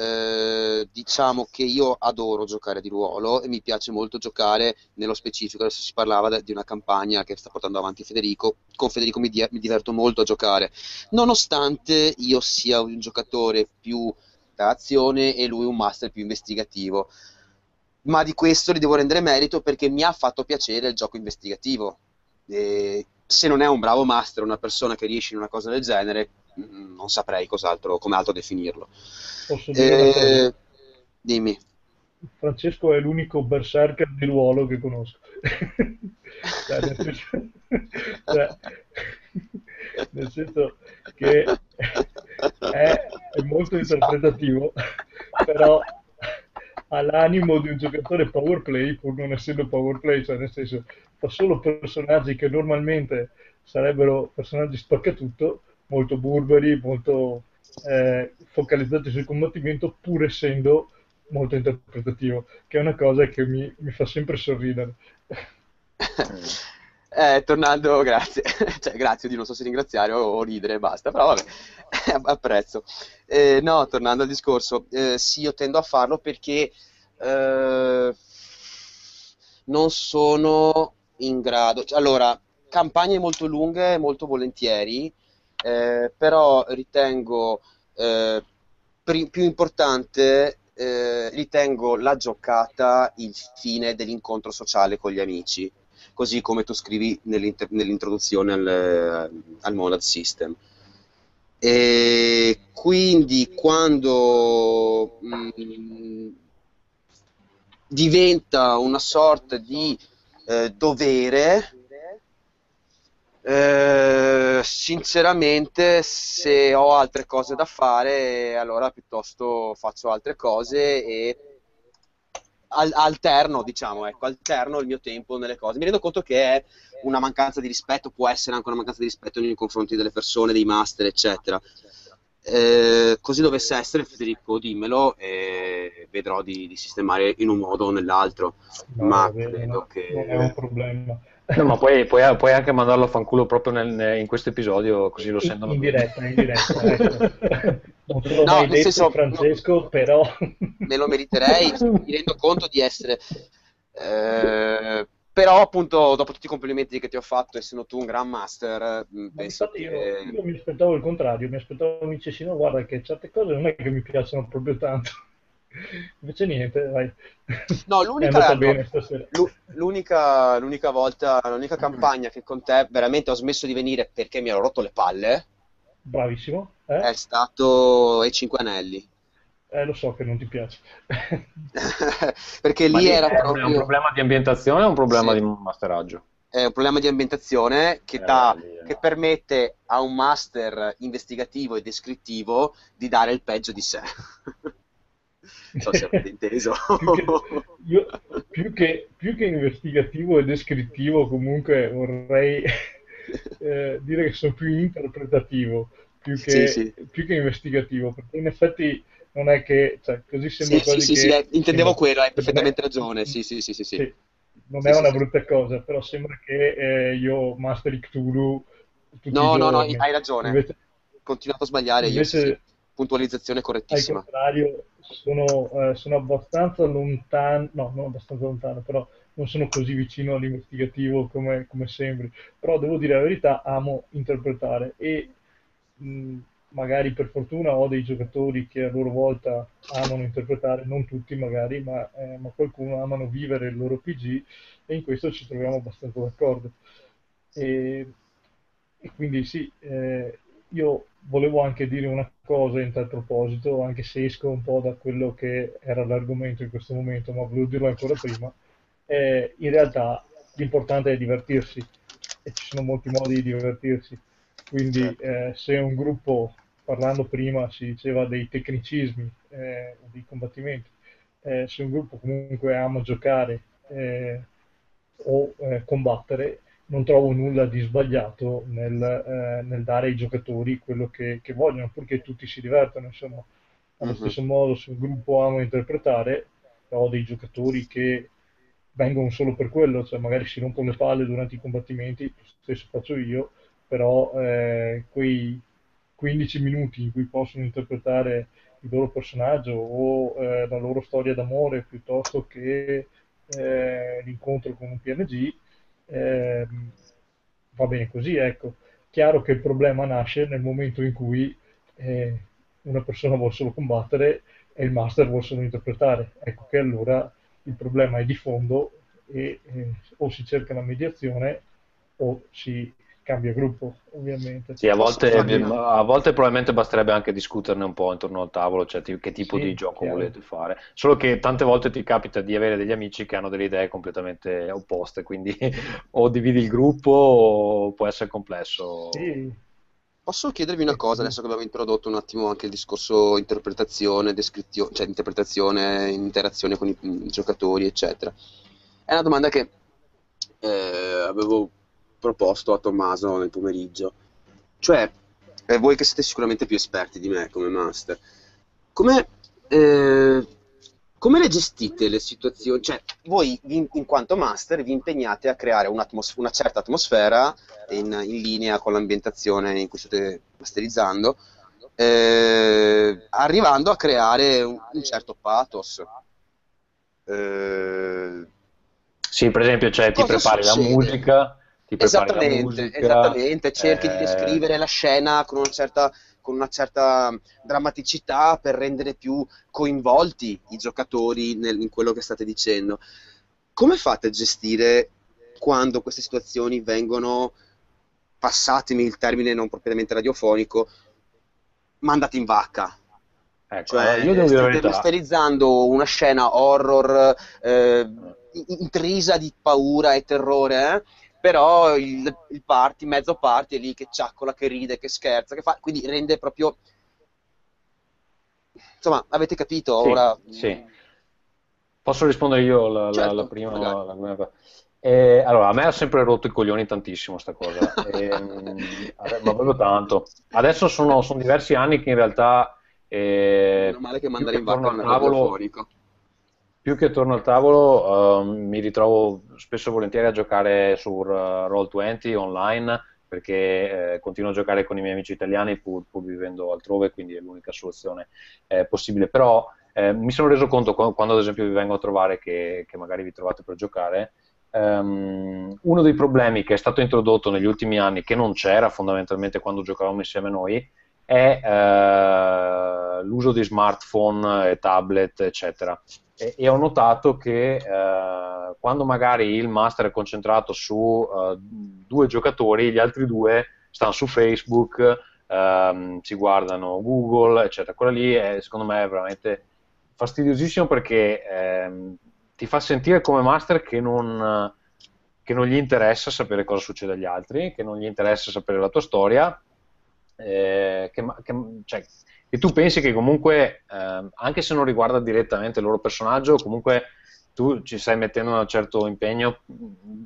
eh, diciamo che io adoro giocare di ruolo e mi piace molto giocare nello specifico. Adesso si parlava di una campagna che sta portando avanti Federico. Con Federico mi, di- mi diverto molto a giocare, nonostante io sia un giocatore più da azione e lui un master più investigativo ma di questo gli devo rendere merito perché mi ha fatto piacere il gioco investigativo. E se non è un bravo master, una persona che riesce in una cosa del genere, non saprei cos'altro, come altro definirlo. Posso dire eh, dimmi. Francesco è l'unico berserker di ruolo che conosco. cioè, nel, senso, cioè, nel senso che è, è molto interpretativo, però ha l'animo di un giocatore power play, pur non essendo power play, cioè nel senso fa solo personaggi che normalmente sarebbero personaggi spaccatutto, molto burberi, molto eh, focalizzati sul combattimento, pur essendo molto interpretativo, che è una cosa che mi, mi fa sempre sorridere. Eh, tornando, grazie, cioè, grazie di non so se ringraziare o, o ridere e basta, però vabbè, apprezzo. Eh, no, tornando al discorso, eh, sì, io tendo a farlo perché eh, non sono in grado, cioè, allora, campagne molto lunghe, molto volentieri, eh, però ritengo eh, più importante eh, ritengo la giocata il fine dell'incontro sociale con gli amici, così come tu scrivi nell'introduzione al, al Monad System. E quindi quando mh, mm, diventa una sorta di eh, dovere, eh, sinceramente, se ho altre cose da fare, allora piuttosto faccio altre cose e al- alterno, diciamo, ecco, alterno il mio tempo nelle cose. Mi rendo conto che è una mancanza di rispetto, può essere anche una mancanza di rispetto nei confronti delle persone, dei master, eccetera. Eh, così dovesse essere, Federico, dimmelo e vedrò di, di sistemare in un modo o nell'altro. No, ma credo che. È un problema. No, ma poi, puoi, puoi, anche mandarlo a fanculo proprio nel, in questo episodio, così lo sentono. In diretta, in diretta. Ecco. Non te l'ho no, mai detto, senso, Francesco, no, però... Me lo meriterei, mi rendo conto di essere... Eh, però appunto dopo tutti i complimenti che ti ho fatto essendo tu un gran master mm, penso che... io, io, mi aspettavo il contrario mi aspettavo mi dicessi no guarda che certe cose non è che mi piacciono proprio tanto Invece niente, vai. No, l'unica, no, l'unica, l'unica, volta, l'unica campagna che con te veramente ho smesso di venire perché mi ero rotto le palle. Bravissimo. Eh? È stato i Cinque Anelli. Eh, lo so che non ti piace. perché lì, lì era proprio... È un problema di ambientazione o un problema sì. di masteraggio? È un problema di ambientazione che, eh, dà, eh. che permette a un master investigativo e descrittivo di dare il peggio di sé. non so se avete inteso. più, che, io, più, che, più, che, investigativo e descrittivo, comunque vorrei eh, dire che sono più interpretativo più che, sì, sì. più che, investigativo, perché in effetti non è che cioè, così sembra sì, quasi sì, che, intendevo quello, hai perfettamente ragione. Sì, sì, sì, sì, Non è una brutta cosa, però sembra che eh, io masteri Cthulhu. No, no, no, hai ragione. Invece, continuato a sbagliare invece, io. Puntualizzazione correttissima. Al contrario, sono, eh, sono abbastanza lontano, no, non abbastanza lontano, però non sono così vicino all'investigativo come, come sembri. Però devo dire la verità, amo interpretare e mh, magari per fortuna ho dei giocatori che a loro volta amano interpretare, non tutti magari, ma, eh, ma qualcuno amano vivere il loro PG e in questo ci troviamo abbastanza d'accordo. E, e quindi sì, eh, io volevo anche dire una cosa in tal proposito, anche se esco un po' da quello che era l'argomento in questo momento, ma volevo dirlo ancora prima. Eh, in realtà l'importante è divertirsi e ci sono molti modi di divertirsi. Quindi certo. eh, se un gruppo, parlando prima, si diceva dei tecnicismi eh, dei combattimenti, eh, se un gruppo comunque ama giocare eh, o eh, combattere, non trovo nulla di sbagliato nel, eh, nel dare ai giocatori quello che, che, vogliono, purché tutti si divertano. Insomma, allo uh-huh. stesso modo, se un gruppo ama interpretare, ho dei giocatori che vengono solo per quello, cioè magari si rompono le palle durante i combattimenti, lo stesso faccio io, però eh, quei 15 minuti in cui possono interpretare il loro personaggio o eh, la loro storia d'amore piuttosto che eh, l'incontro con un PNG, eh, va bene così, ecco. Chiaro che il problema nasce nel momento in cui eh, una persona vuole solo combattere e il master vuole solo interpretare. Ecco che allora il problema è di fondo e eh, o si cerca la mediazione o si cambia gruppo, ovviamente. Sì, a volte, a volte, probabilmente basterebbe anche discuterne un po' intorno al tavolo, cioè che tipo sì, di gioco chiaro. volete fare. Solo che tante volte ti capita di avere degli amici che hanno delle idee completamente opposte, quindi o dividi il gruppo o può essere complesso. Sì. Posso chiedervi una cosa, adesso che abbiamo introdotto un attimo anche il discorso interpretazione, descrizione, cioè interpretazione, interazione con i, i giocatori, eccetera. È una domanda che eh, avevo proposto a Tommaso nel pomeriggio. Cioè, eh, voi che siete sicuramente più esperti di me come master, come, eh, come le gestite le situazioni? Cioè, voi in, in quanto master vi impegnate a creare una certa atmosfera in, in, linea con l'ambientazione in cui state masterizzando, eh, arrivando a creare un, un certo pathos. Eh, sì, per esempio, cioè, ti prepari succede? la musica, esattamente, musica, esattamente, cerchi eh... di descrivere la scena con una certa con una certa drammaticità per rendere più coinvolti i giocatori nel, in quello che state dicendo. Come fate a gestire quando queste situazioni vengono, passatemi il termine non propriamente radiofonico, mandate in vacca? Ecco, cioè, io devo state masterizzando una scena horror eh, intrisa di paura e terrore, eh? Però il, il, party, mezzo party è lì che ciaccola, che ride, che scherza, che fa, quindi rende proprio... Insomma, avete capito? Sì, ora... sì. Posso rispondere io la, certo, la, prima? La, eh, allora, a me ha sempre rotto i coglioni tantissimo sta cosa, eh, ma proprio tanto. Adesso sono, sono, diversi anni che in realtà... Eh, Meno male che mandare in vacca un radiofonico più che torno al tavolo uh, mi ritrovo spesso e volentieri a giocare su uh, Roll20 online perché eh, continuo a giocare con i miei amici italiani pur, pur vivendo altrove, quindi è l'unica soluzione eh, possibile. Però eh, mi sono reso conto quando, quando, ad esempio vi vengo a trovare che, che magari vi trovate per giocare, um, uno dei problemi che è stato introdotto negli ultimi anni, che non c'era fondamentalmente quando giocavamo insieme noi, è eh, l'uso di smartphone, tablet, eccetera e, e ho notato che eh, quando magari il master è concentrato su uh, due giocatori, gli altri due stanno su Facebook, ehm, si guardano Google, eccetera. Quello lì è, secondo me è veramente fastidiosissimo perché ehm, ti fa sentire come master che non, che non, gli interessa sapere cosa succede agli altri, che non gli interessa sapere la tua storia, eh, che, che, cioè, e tu pensi che comunque, eh, anche se non riguarda direttamente il loro personaggio, comunque tu ci stai mettendo un certo impegno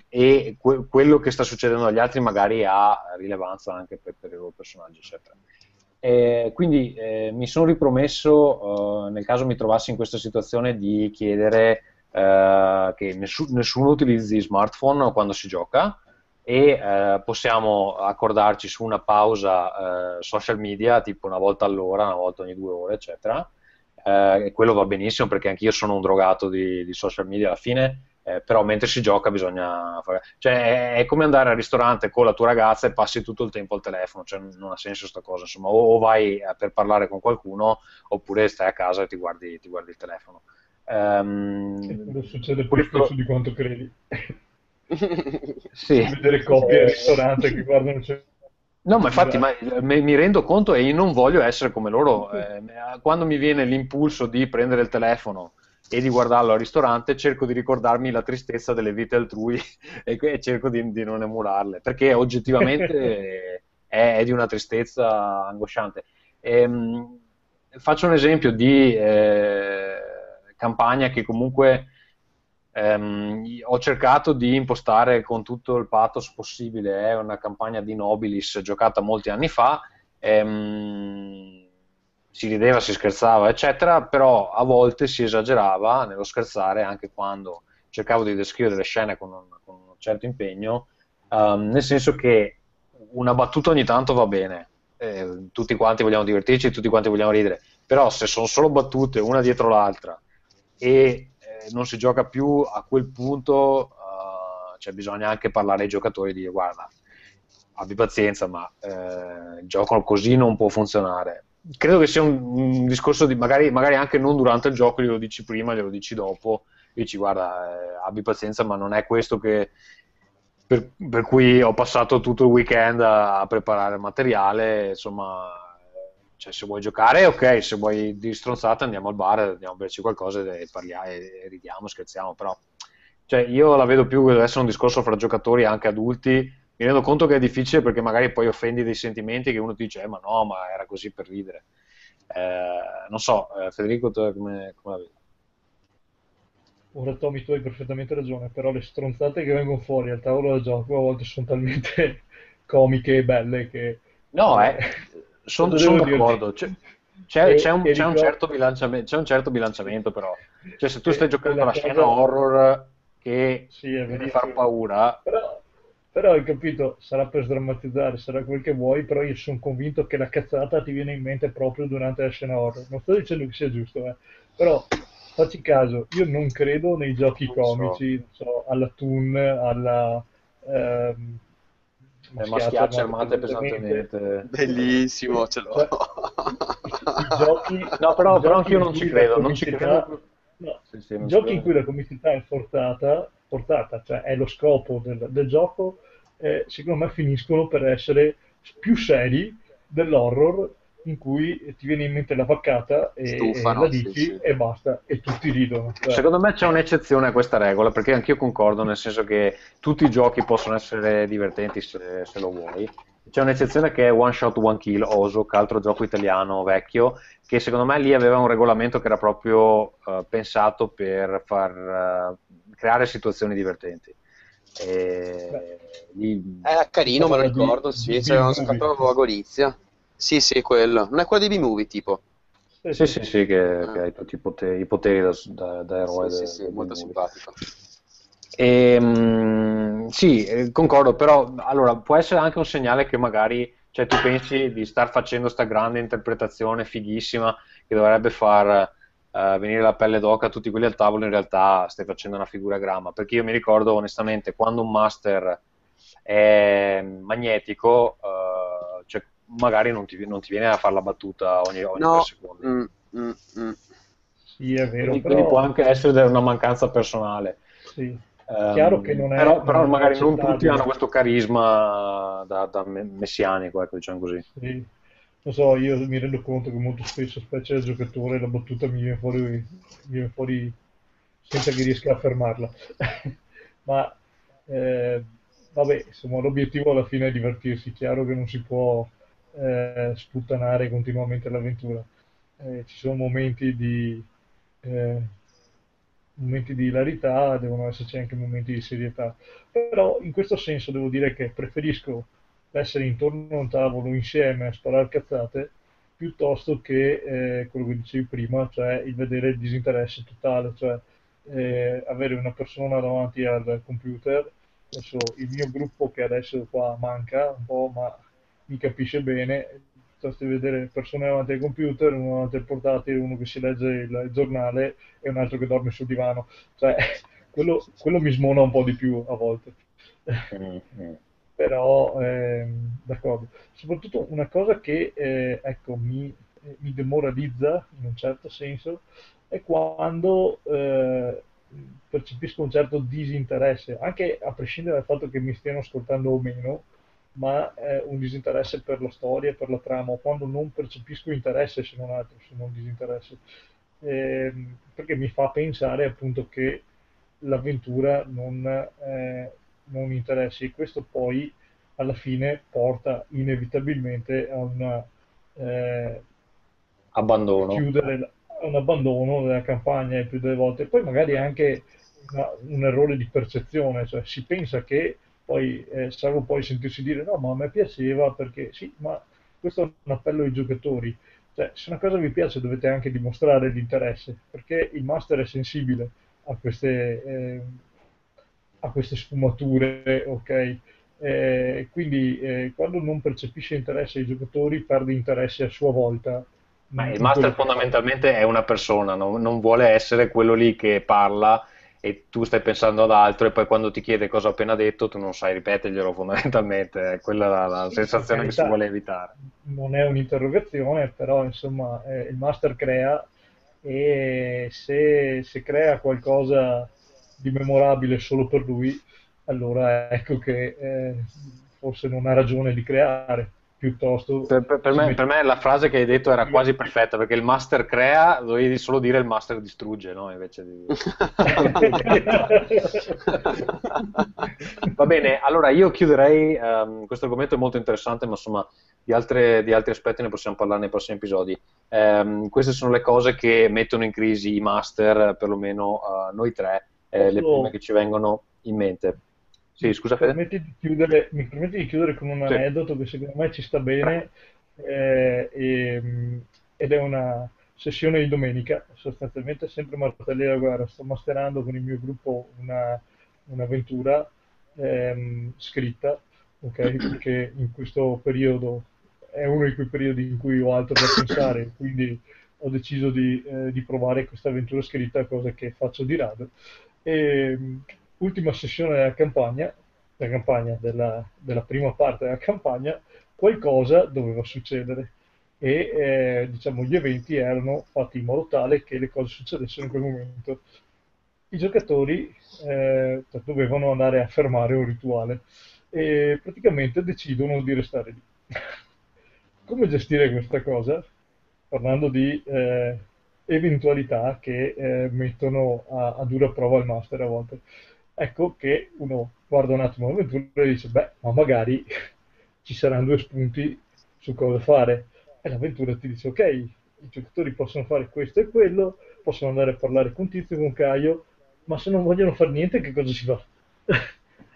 e que- quello che sta succedendo agli altri magari ha rilevanza anche per, per i loro personaggi, eccetera. E quindi eh, mi sono ripromesso, eh, nel caso mi trovassi in questa situazione, di chiedere eh, che nessu- nessuno utilizzi smartphone quando si gioca, e eh, possiamo accordarci su una pausa eh, social media tipo una volta all'ora, una volta ogni due ore, eccetera. Eh, e quello va benissimo perché anch'io sono un drogato di, di social media alla fine, eh, però mentre si gioca bisogna fare... Cioè è, come andare al ristorante con la tua ragazza e passi tutto il tempo al telefono, cioè non ha senso questa cosa, insomma, o, o, vai eh, per parlare con qualcuno oppure stai a casa e ti guardi, ti guardi il telefono. Um, succede più questo... spesso di quanto credi sì. vedere coppie al ristorante che guardano cioè... No, ma infatti ma, mi rendo conto e io non voglio essere come loro. Eh, quando mi viene l'impulso di prendere il telefono e di guardarlo al ristorante, cerco di ricordarmi la tristezza delle vite altrui e, e cerco di, di, non emularle, perché oggettivamente è, è, di una tristezza angosciante. E, ehm, faccio un esempio di eh, campagna che comunque Um, ho cercato di impostare con tutto il pathos possibile, è eh, una campagna di Nobilis giocata molti anni fa, um, si rideva, si scherzava, eccetera, però a volte si esagerava nello scherzare anche quando cercavo di descrivere le scene con un, con un certo impegno, um, nel senso che una battuta ogni tanto va bene, eh, tutti quanti vogliamo divertirci, tutti quanti vogliamo ridere, però se sono solo battute una dietro l'altra e non si gioca più a quel punto, uh, cioè bisogna anche parlare ai giocatori e dire guarda, abbi pazienza, ma eh, il gioco così non può funzionare. Credo che sia un, un discorso di magari, magari, anche non durante il gioco, glielo dici prima, glielo dici dopo, dici guarda, eh, abbi pazienza, ma non è questo che, per, per, cui ho passato tutto il weekend a, a preparare il materiale, insomma cioè, se vuoi giocare, ok, se vuoi di stronzata andiamo al bar, andiamo a berci qualcosa e parliamo, e ridiamo, scherziamo, però cioè, io la vedo più che deve essere un discorso fra giocatori anche adulti. Mi rendo conto che è difficile perché magari poi offendi dei sentimenti che uno ti dice, eh, ma no, ma era così per ridere. Eh, non so, eh, Federico, come, come la vedi? Ora Tommy, tu hai perfettamente ragione, però le stronzate che vengono fuori al tavolo da gioco a volte sono talmente comiche e belle che... No, eh, sono son d'accordo. C'è, c'è, c'è, un, c'è, un certo c'è, un, certo bilanciamento, però. Cioè, se tu stai giocando la scena horror che sì, deve far paura. Però, però hai capito, sarà per sdrammatizzare, sarà quel che vuoi, però io sono convinto che la cazzata ti viene in mente proprio durante la scena horror. Non sto dicendo che sia giusto, eh. però facci caso, io non credo nei giochi non comici, so. So, alla Toon, alla... Ehm, le maschiacce armate pesantemente. Bellissimo, ce l'ho. Cioè, I giochi, No, però, però in non ci credo, non ci credo. no, Sì, sì, non giochi in cui la comicità è portata, portata cioè è lo scopo del, del gioco, eh, secondo me finiscono per essere più seri dell'horror in cui ti viene in mente la vaccata e, Stufano, e la sì, dici sì. e basta, e tutti ridono. Cioè, Secondo me c'è un'eccezione a questa regola, perché anch'io concordo, nel senso che tutti i giochi possono essere divertenti se, se lo vuoi. C'è un'eccezione che è One Shot One Kill Osok, altro gioco italiano vecchio, che secondo me lì aveva un regolamento che era proprio eh, pensato per far eh, creare situazioni divertenti. E lì- Era carino, me lo ricordo, di sì, c'era una B-movie. scatola Gorizia. Sì, sì, quello. Non è quello di B-Movie, tipo. Sì, sì, sì, che, che hai tutti i poteri, i poteri da, da, da eroe. Sì, del- sì, sì, molto simpatico. Ehm, sì, eh, concordo, però allora può essere anche un segnale che magari cioè, tu pensi di star facendo sta grande interpretazione fighissima che dovrebbe far eh, venire la pelle d'oca a tutti quelli al tavolo, in realtà stai facendo una figura gramma. Perché io mi ricordo onestamente quando un master è magnetico, cioè, magari non ti, non ti viene a fare la battuta ogni, ogni No, tre secondi. mm, mm, mm. sì, è vero, Quindi, però, quindi può anche essere una mancanza personale. sì. Chiaro che non è- però, però magari non tutti hanno questo carisma da, da me- messianico, ecco, diciamo così. Sì. Non so, io mi rendo conto che molto spesso, specie da giocatore, la battuta mi viene fuori, mi viene fuori senza che riesca a fermarla. Ma eh, vabbè, insomma, l'obiettivo alla fine è divertirsi. Chiaro che non si può eh, sputtanare continuamente l'avventura. Eh, ci sono momenti di, eh, momenti di hilarità, devono esserci anche momenti di serietà. Però in questo senso devo dire che preferisco essere intorno a un tavolo insieme a sparare cazzate piuttosto che eh, quello che dicevi prima, cioè il vedere il disinteresse totale, cioè eh, avere una persona davanti al computer. Adesso il mio gruppo che adesso qua manca un po', ma mi capisce bene, di vedere persone davanti al computer, uno davanti al portatile, uno che si legge il, giornale e un altro che dorme sul divano. Cioè, quello, quello mi smona un po' di più a volte. Però, ehm, d'accordo. Soprattutto una cosa che, eh, ecco, mi, eh, mi demoralizza in un certo senso è quando eh, percepisco un certo disinteresse, anche a prescindere dal fatto che mi stiano ascoltando o meno, ma eh, un disinteresse per la storia, per la trama, o quando non percepisco interesse se non altro, se non disinteresse. Ehm, perché mi fa pensare appunto che l'avventura non, eh, non interessi e questo poi alla fine porta inevitabilmente a una, eh, Abbandono. chiudere, un abbandono della campagna il più delle volte. Poi magari anche una- un errore di percezione, cioè si pensa che poi, eh, salvo poi sentirsi dire no, ma a me piaceva perché sì, ma questo è un appello ai giocatori. Cioè, se una cosa vi piace dovete anche dimostrare l'interesse, perché il master è sensibile a queste, eh, a queste sfumature, ok? Eh, quindi eh, quando non percepisce interesse ai giocatori perde interesse a sua volta. Ma in il master fondamentalmente è una persona, non, non vuole essere quello lì che parla e tu stai pensando ad altro e poi quando ti chiede cosa ho appena detto tu non sai ripeterglielo fondamentalmente, è quella la, la Sì, sensazione per che si vuole evitare. non è un'interrogazione, però insomma eh, il master crea e se, se crea qualcosa di memorabile solo per lui, allora ecco che eh, forse non ha ragione di creare, piuttosto Per, per- per me, per me la frase che hai detto era quasi perfetta perché il master crea, dovevi solo dire il master distrugge, no? Invece di... Va bene, allora io chiuderei, ehm, questo argomento è molto interessante, ma insomma di, altre- di altri aspetti ne possiamo parlare nei prossimi episodi. Ehm, queste sono le cose che mettono in crisi i master, perlomeno eh, noi tre, eh, le prime che ci vengono in mente. Sì, scusa Mi Fede? permetti di chiudere, mi permetti di chiudere con un Sì. aneddoto che secondo me ci sta bene eh, e, mh, ed è una sessione di domenica, sostanzialmente sempre martelli da guerra. Sto masterando con il mio gruppo una, un'avventura ehm, scritta, ok? Perché in questo periodo è uno di quei periodi in cui ho altro da pensare, quindi ho deciso di, eh, di provare questa avventura scritta, cosa che faccio di rado. E, mh, ultima sessione della campagna, della campagna, della, della prima parte della campagna, qualcosa doveva succedere e eh, diciamo, gli eventi erano fatti in modo tale che le cose succedessero in quel momento. I giocatori eh, dovevano andare a fermare un rituale e praticamente decidono di restare lì. Come gestire questa cosa? Parlando di eh, eventualità che eh, mettono a, a, dura prova il master a volte. Ecco che uno guarda un attimo l'avventura e dice, beh, ma magari ci saranno due spunti su cosa fare e l'avventura ti dice ok, i giocatori possono fare questo e quello, possono andare a parlare con Tizio e con Caio, ma se non vogliono fare niente che cosa si fa?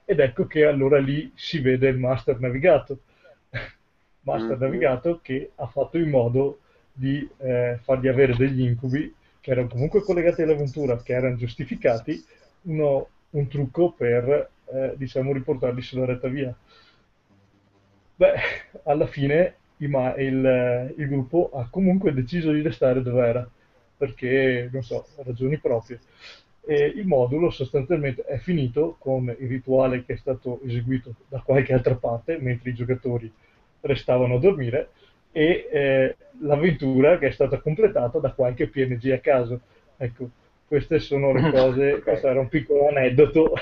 Ed ecco che allora lì si vede il master navigato, master mm-hmm. navigato che ha fatto in modo di eh, fargli avere degli incubi che erano comunque collegati all'avventura, che erano giustificati, uno, un trucco per eh, diciamo riportarli sulla retta via. Beh, alla fine ma il, il, gruppo ha comunque deciso di restare dove era, perché, non so, ragioni proprie. E il modulo sostanzialmente è finito con il rituale che è stato eseguito da qualche altra parte, mentre i giocatori restavano a dormire, e eh, l'avventura che è stata completata da qualche PNG a caso. Ecco, queste sono le cose, okay. questo era un piccolo aneddoto.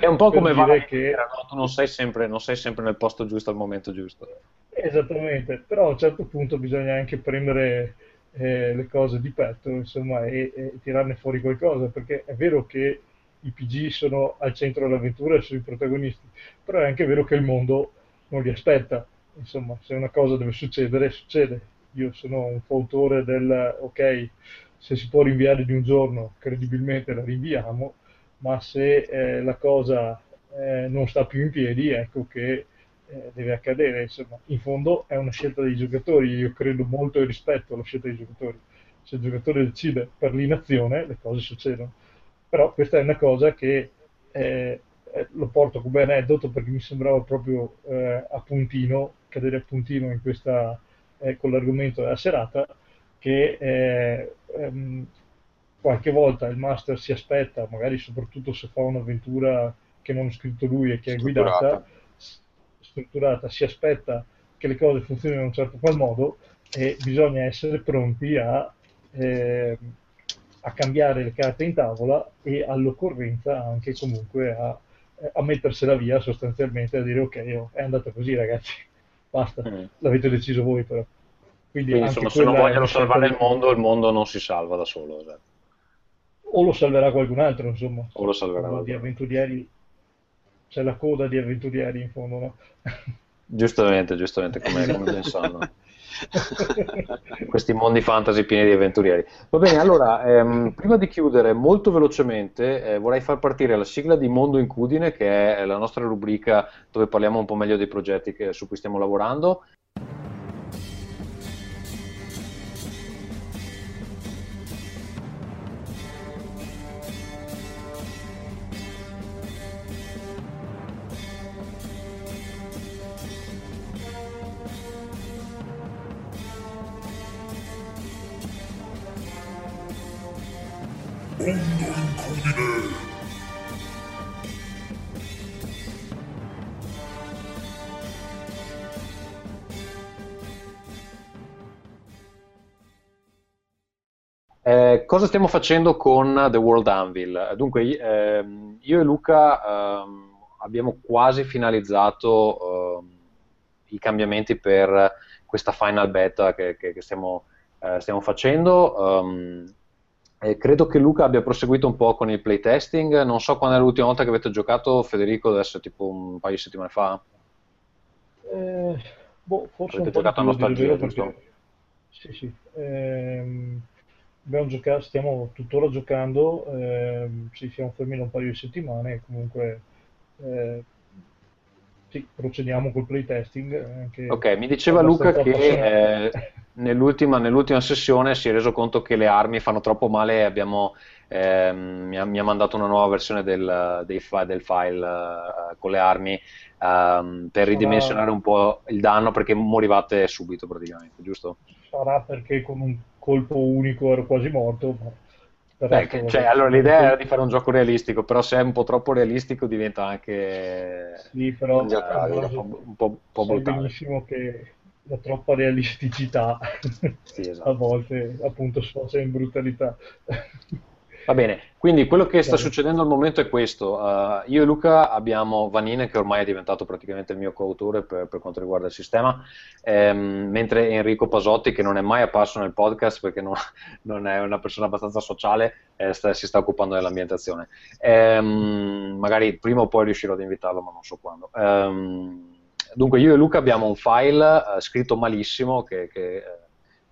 È un po' come va che tu non sei, sempre, non sei sempre nel posto giusto al momento giusto. Esattamente, però a un certo punto bisogna anche prendere eh, le cose di petto insomma, e, e, tirarne fuori qualcosa, perché è vero che i PG sono al centro dell'avventura e sono i protagonisti, però è anche vero che il mondo non li aspetta, insomma, se una cosa deve succedere, succede. Io sono un fautore del ok, se si può rinviare di un giorno, credibilmente la rinviamo, ma se eh, la cosa eh, non sta più in piedi, ecco che eh, deve accadere. Insomma, in fondo è una scelta dei giocatori, io credo molto e rispetto alla scelta dei giocatori. Se il giocatore decide per l'inazione, le cose succedono. Però questa è una cosa che eh, eh, lo porto come aneddoto perché mi sembrava proprio eh, a puntino, cadere a puntino in questa, con l'argomento della serata, che ehm, qualche volta il master si aspetta, magari soprattutto se fa un'avventura che non ha scritto lui e che è guidata, strutturata, si aspetta che le cose funzionino in un certo qual modo e bisogna essere pronti a, eh, a cambiare le carte in tavola e all'occorrenza anche comunque a, a mettersela via sostanzialmente a dire ok, oh, è andata così ragazzi, basta, mm. l'avete deciso voi però. Quindi, Quindi insomma, se non vogliono salvare il mondo, il mondo non si salva da solo. Esatto. O lo salverà qualcun altro, insomma. O lo salverà qualcun altro. Di avventurieri c'è la coda di avventurieri in fondo, no? Giustamente, giustamente, come, come pensando. Questi mondi fantasy pieni di avventurieri. Va bene, allora, ehm, prima di chiudere molto velocemente, eh, vorrei far partire la sigla di Mondo Incudine, che è la nostra rubrica dove parliamo un po' meglio dei progetti che, su cui stiamo lavorando. Cosa stiamo facendo con The World Anvil? Dunque, ehm, io e Luca ehm, abbiamo quasi finalizzato ehm, i cambiamenti per questa final beta che, che, che stiamo, eh, stiamo, facendo. Um, credo che Luca abbia proseguito un po' con il playtesting. Non so quando è l'ultima volta che avete giocato, Federico, adesso tipo un paio di settimane fa. Eh, boh, forse avete giocato a nostalgia, perché... Sì, sì. Ehm giocato, stiamo tuttora giocando, eh, ci siamo fermi da un paio di settimane e comunque eh, sì, procediamo col playtesting. ok, mi diceva Luca che eh, nell'ultima, nell'ultima, sessione si è reso conto che le armi fanno troppo male abbiamo, ehm, mi, ha, mi, ha, mandato una nuova versione del, fi- del file uh, con le armi um, per ridimensionare un po' il danno perché morivate subito praticamente, giusto? Sarà perché con un colpo unico ero quasi morto, ma Beh, che, cioè, allora, l'idea era di fare un gioco realistico, però se è un po' troppo realistico diventa anche sì, però, un, po', un po', un po brutale. benissimo che la troppa realisticità sì, esatto. a volte appunto sfocia in brutalità. Va bene, quindi quello che sta succedendo al momento è questo. Uh, io e Luca abbiamo Vanine, che ormai è diventato praticamente il mio coautore per, per quanto riguarda il sistema, ehm, mentre Enrico Pasotti, che non è mai apparso nel podcast perché non, non è una persona abbastanza sociale, eh, sta, si sta occupando dell'ambientazione. Ehm, magari prima o poi riuscirò ad invitarlo, ma non so quando. Ehm, dunque, io e Luca abbiamo un file uh, scritto malissimo, che, che,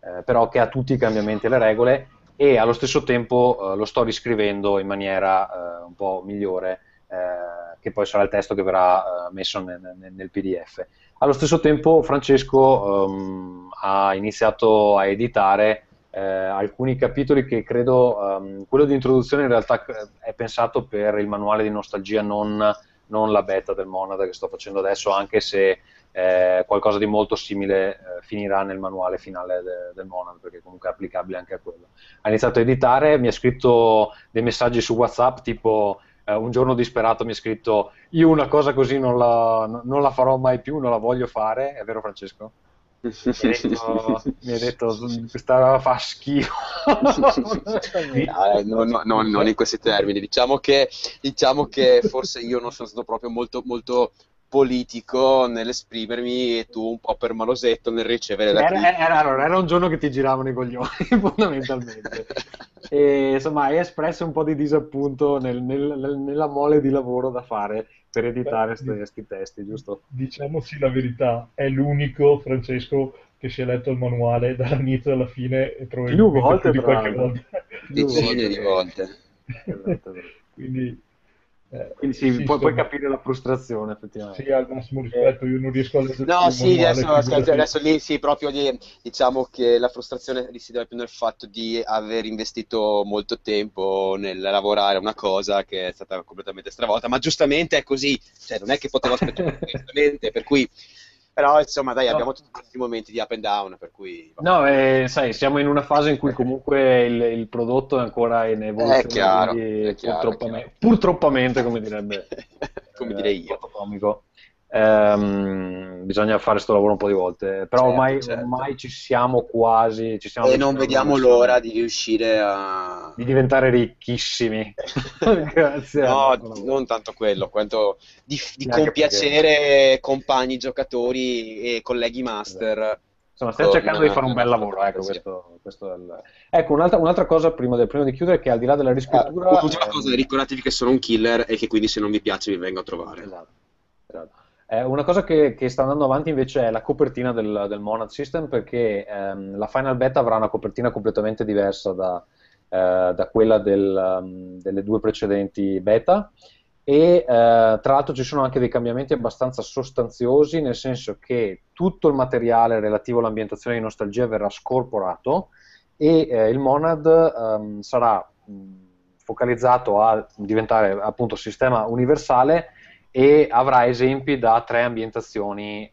eh, però che ha tutti i cambiamenti e le regole e allo stesso tempo uh, lo sto riscrivendo in maniera uh, un po' migliore, uh, che poi sarà il testo che verrà messo nel, nel, nel, PDF. Allo stesso tempo Francesco um, ha iniziato a editare alcuni capitoli che credo, um, quello di introduzione in realtà è pensato per il manuale di nostalgia, non, non la beta del Monad che sto facendo adesso, anche se eh, qualcosa di molto simile eh, finirà nel manuale finale de, del Monad, perché comunque è applicabile anche a quello. Ha iniziato a editare, mi ha scritto dei messaggi su WhatsApp, tipo eh, un giorno disperato mi ha scritto io una cosa così non la, non la farò mai più, non la voglio fare, è vero Francesco? mi ha detto, mi ha detto questa roba fa schifo no, no, no, non in questi termini. Diciamo che, diciamo che forse io non sono stato proprio molto, molto politico nell'esprimermi e tu un po' per malosetto nel ricevere la era, era, allora, era un giorno che ti giravano i coglioni fondamentalmente. E insomma hai espresso un po' di disappunto nel, nel, nella mole di lavoro da fare per editare questi testi giusto? diciamoci la verità. È l'unico Francesco che si è letto il manuale dall'inizio alla fine e probabilmente più volte, di qualche volta. Decine di volte esatto. quindi eh, Quindi sì, sì puoi, puoi, capire la frustrazione effettivamente. Sì, al massimo rispetto, io non riesco a leggere No, sì, adesso, aspetta, adesso lì sì, proprio lì, diciamo che la frustrazione risiede più nel fatto di aver investito molto tempo nel lavorare una cosa che è stata completamente stravolta, ma giustamente è così, cioè non è che potevo aspettare per cui però insomma dai, no. abbiamo tutti questi momenti di up and down, per cui... No, eh, sai, siamo in una fase in cui comunque il, il prodotto è ancora in evoluzione, è chiaro, è chiaro, purtroppamente, purtroppamente, come direbbe come direi io. Comico. Ehm, bisogna fare questo lavoro un po' di volte, però certo, ormai, certo. ormai, ci siamo quasi. Ci siamo e non vediamo l'ora di riuscire a. di diventare ricchissimi. Grazie. No, non tanto quello, quanto di, di compiacere perché... compagni giocatori e colleghi master. Esatto. Insomma, stiamo cercando di fare un bel lavoro. Ecco, questo, questo il... ecco un'altra, un'altra, cosa prima, del, prima, di chiudere, che al di là della riscrittura. Uh, l'ultima cosa, ricordatevi che sono un killer e che quindi se non vi piace vi vengo a trovare. Esatto. Eh, una cosa che, che, sta andando avanti invece è la copertina del, del Monad System perché ehm, la Final Beta avrà una copertina completamente diversa da, eh, da quella del, um, delle due precedenti beta. E eh, tra l'altro ci sono anche dei cambiamenti abbastanza sostanziosi nel senso che tutto il materiale relativo all'ambientazione di nostalgia verrà scorporato e eh, il Monad um, sarà focalizzato a diventare appunto sistema universale e avrà esempi da tre ambientazioni eh,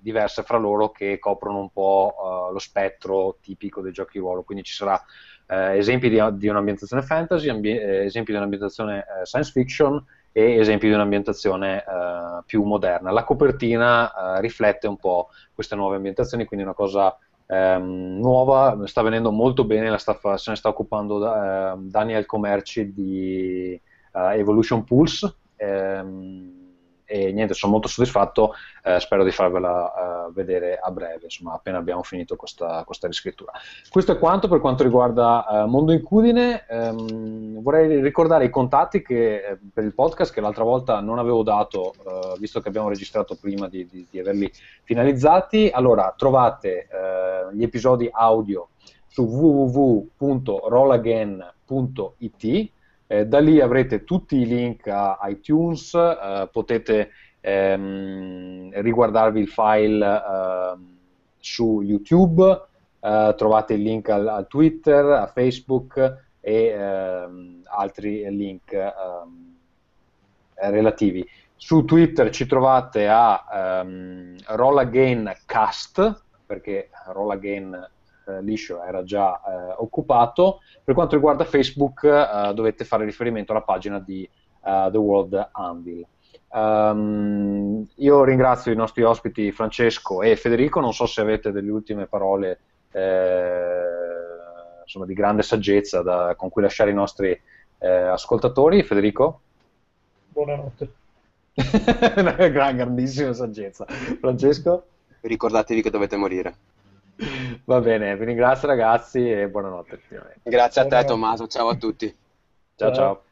diverse fra loro che coprono un po' eh, lo spettro tipico dei giochi ruolo, quindi ci sarà eh, esempi di, di, un'ambientazione fantasy, ambi- eh, esempi di un'ambientazione eh, science fiction e esempi di un'ambientazione eh, più moderna. La copertina riflette un po' queste nuove ambientazioni, quindi una cosa ehm, nuova, sta venendo molto bene, fa- se ne sta occupando da, Daniel Comerci di Evolution Pulse, Ehm, e niente, sono molto soddisfatto, eh, spero di farvela uh, vedere a breve, insomma, appena abbiamo finito questa, questa riscrittura. Questo è quanto per quanto riguarda uh, Mondo Incudine. Um, vorrei ricordare i contatti che, eh, per il podcast che l'altra volta non avevo dato, uh, visto che abbiamo registrato prima di, di, di averli finalizzati. Allora, trovate gli episodi audio su www.rollagain.it eh, da lì avrete tutti i link a iTunes, eh, potete ehm, riguardarvi il file eh, su YouTube, eh, trovate il link al, a Twitter, a Facebook e ehm, altri link ehm, relativi. Su Twitter ci trovate a um, Roll Again Cast, perché Roll Again eh, liscio era già eh, occupato. Per quanto riguarda Facebook eh, dovete fare riferimento alla pagina di uh, The World Anvil. Um, io ringrazio i nostri ospiti Francesco e Federico, non so se avete delle ultime parole eh, insomma, di grande saggezza da, con cui lasciare i nostri eh, ascoltatori. Federico? Buonanotte. Gran, grandissima saggezza. Francesco? Ricordatevi che dovete morire. Va bene, vi ringrazio ragazzi e buonanotte. Grazie a te Tommaso, ciao a tutti. ciao. ciao. ciao.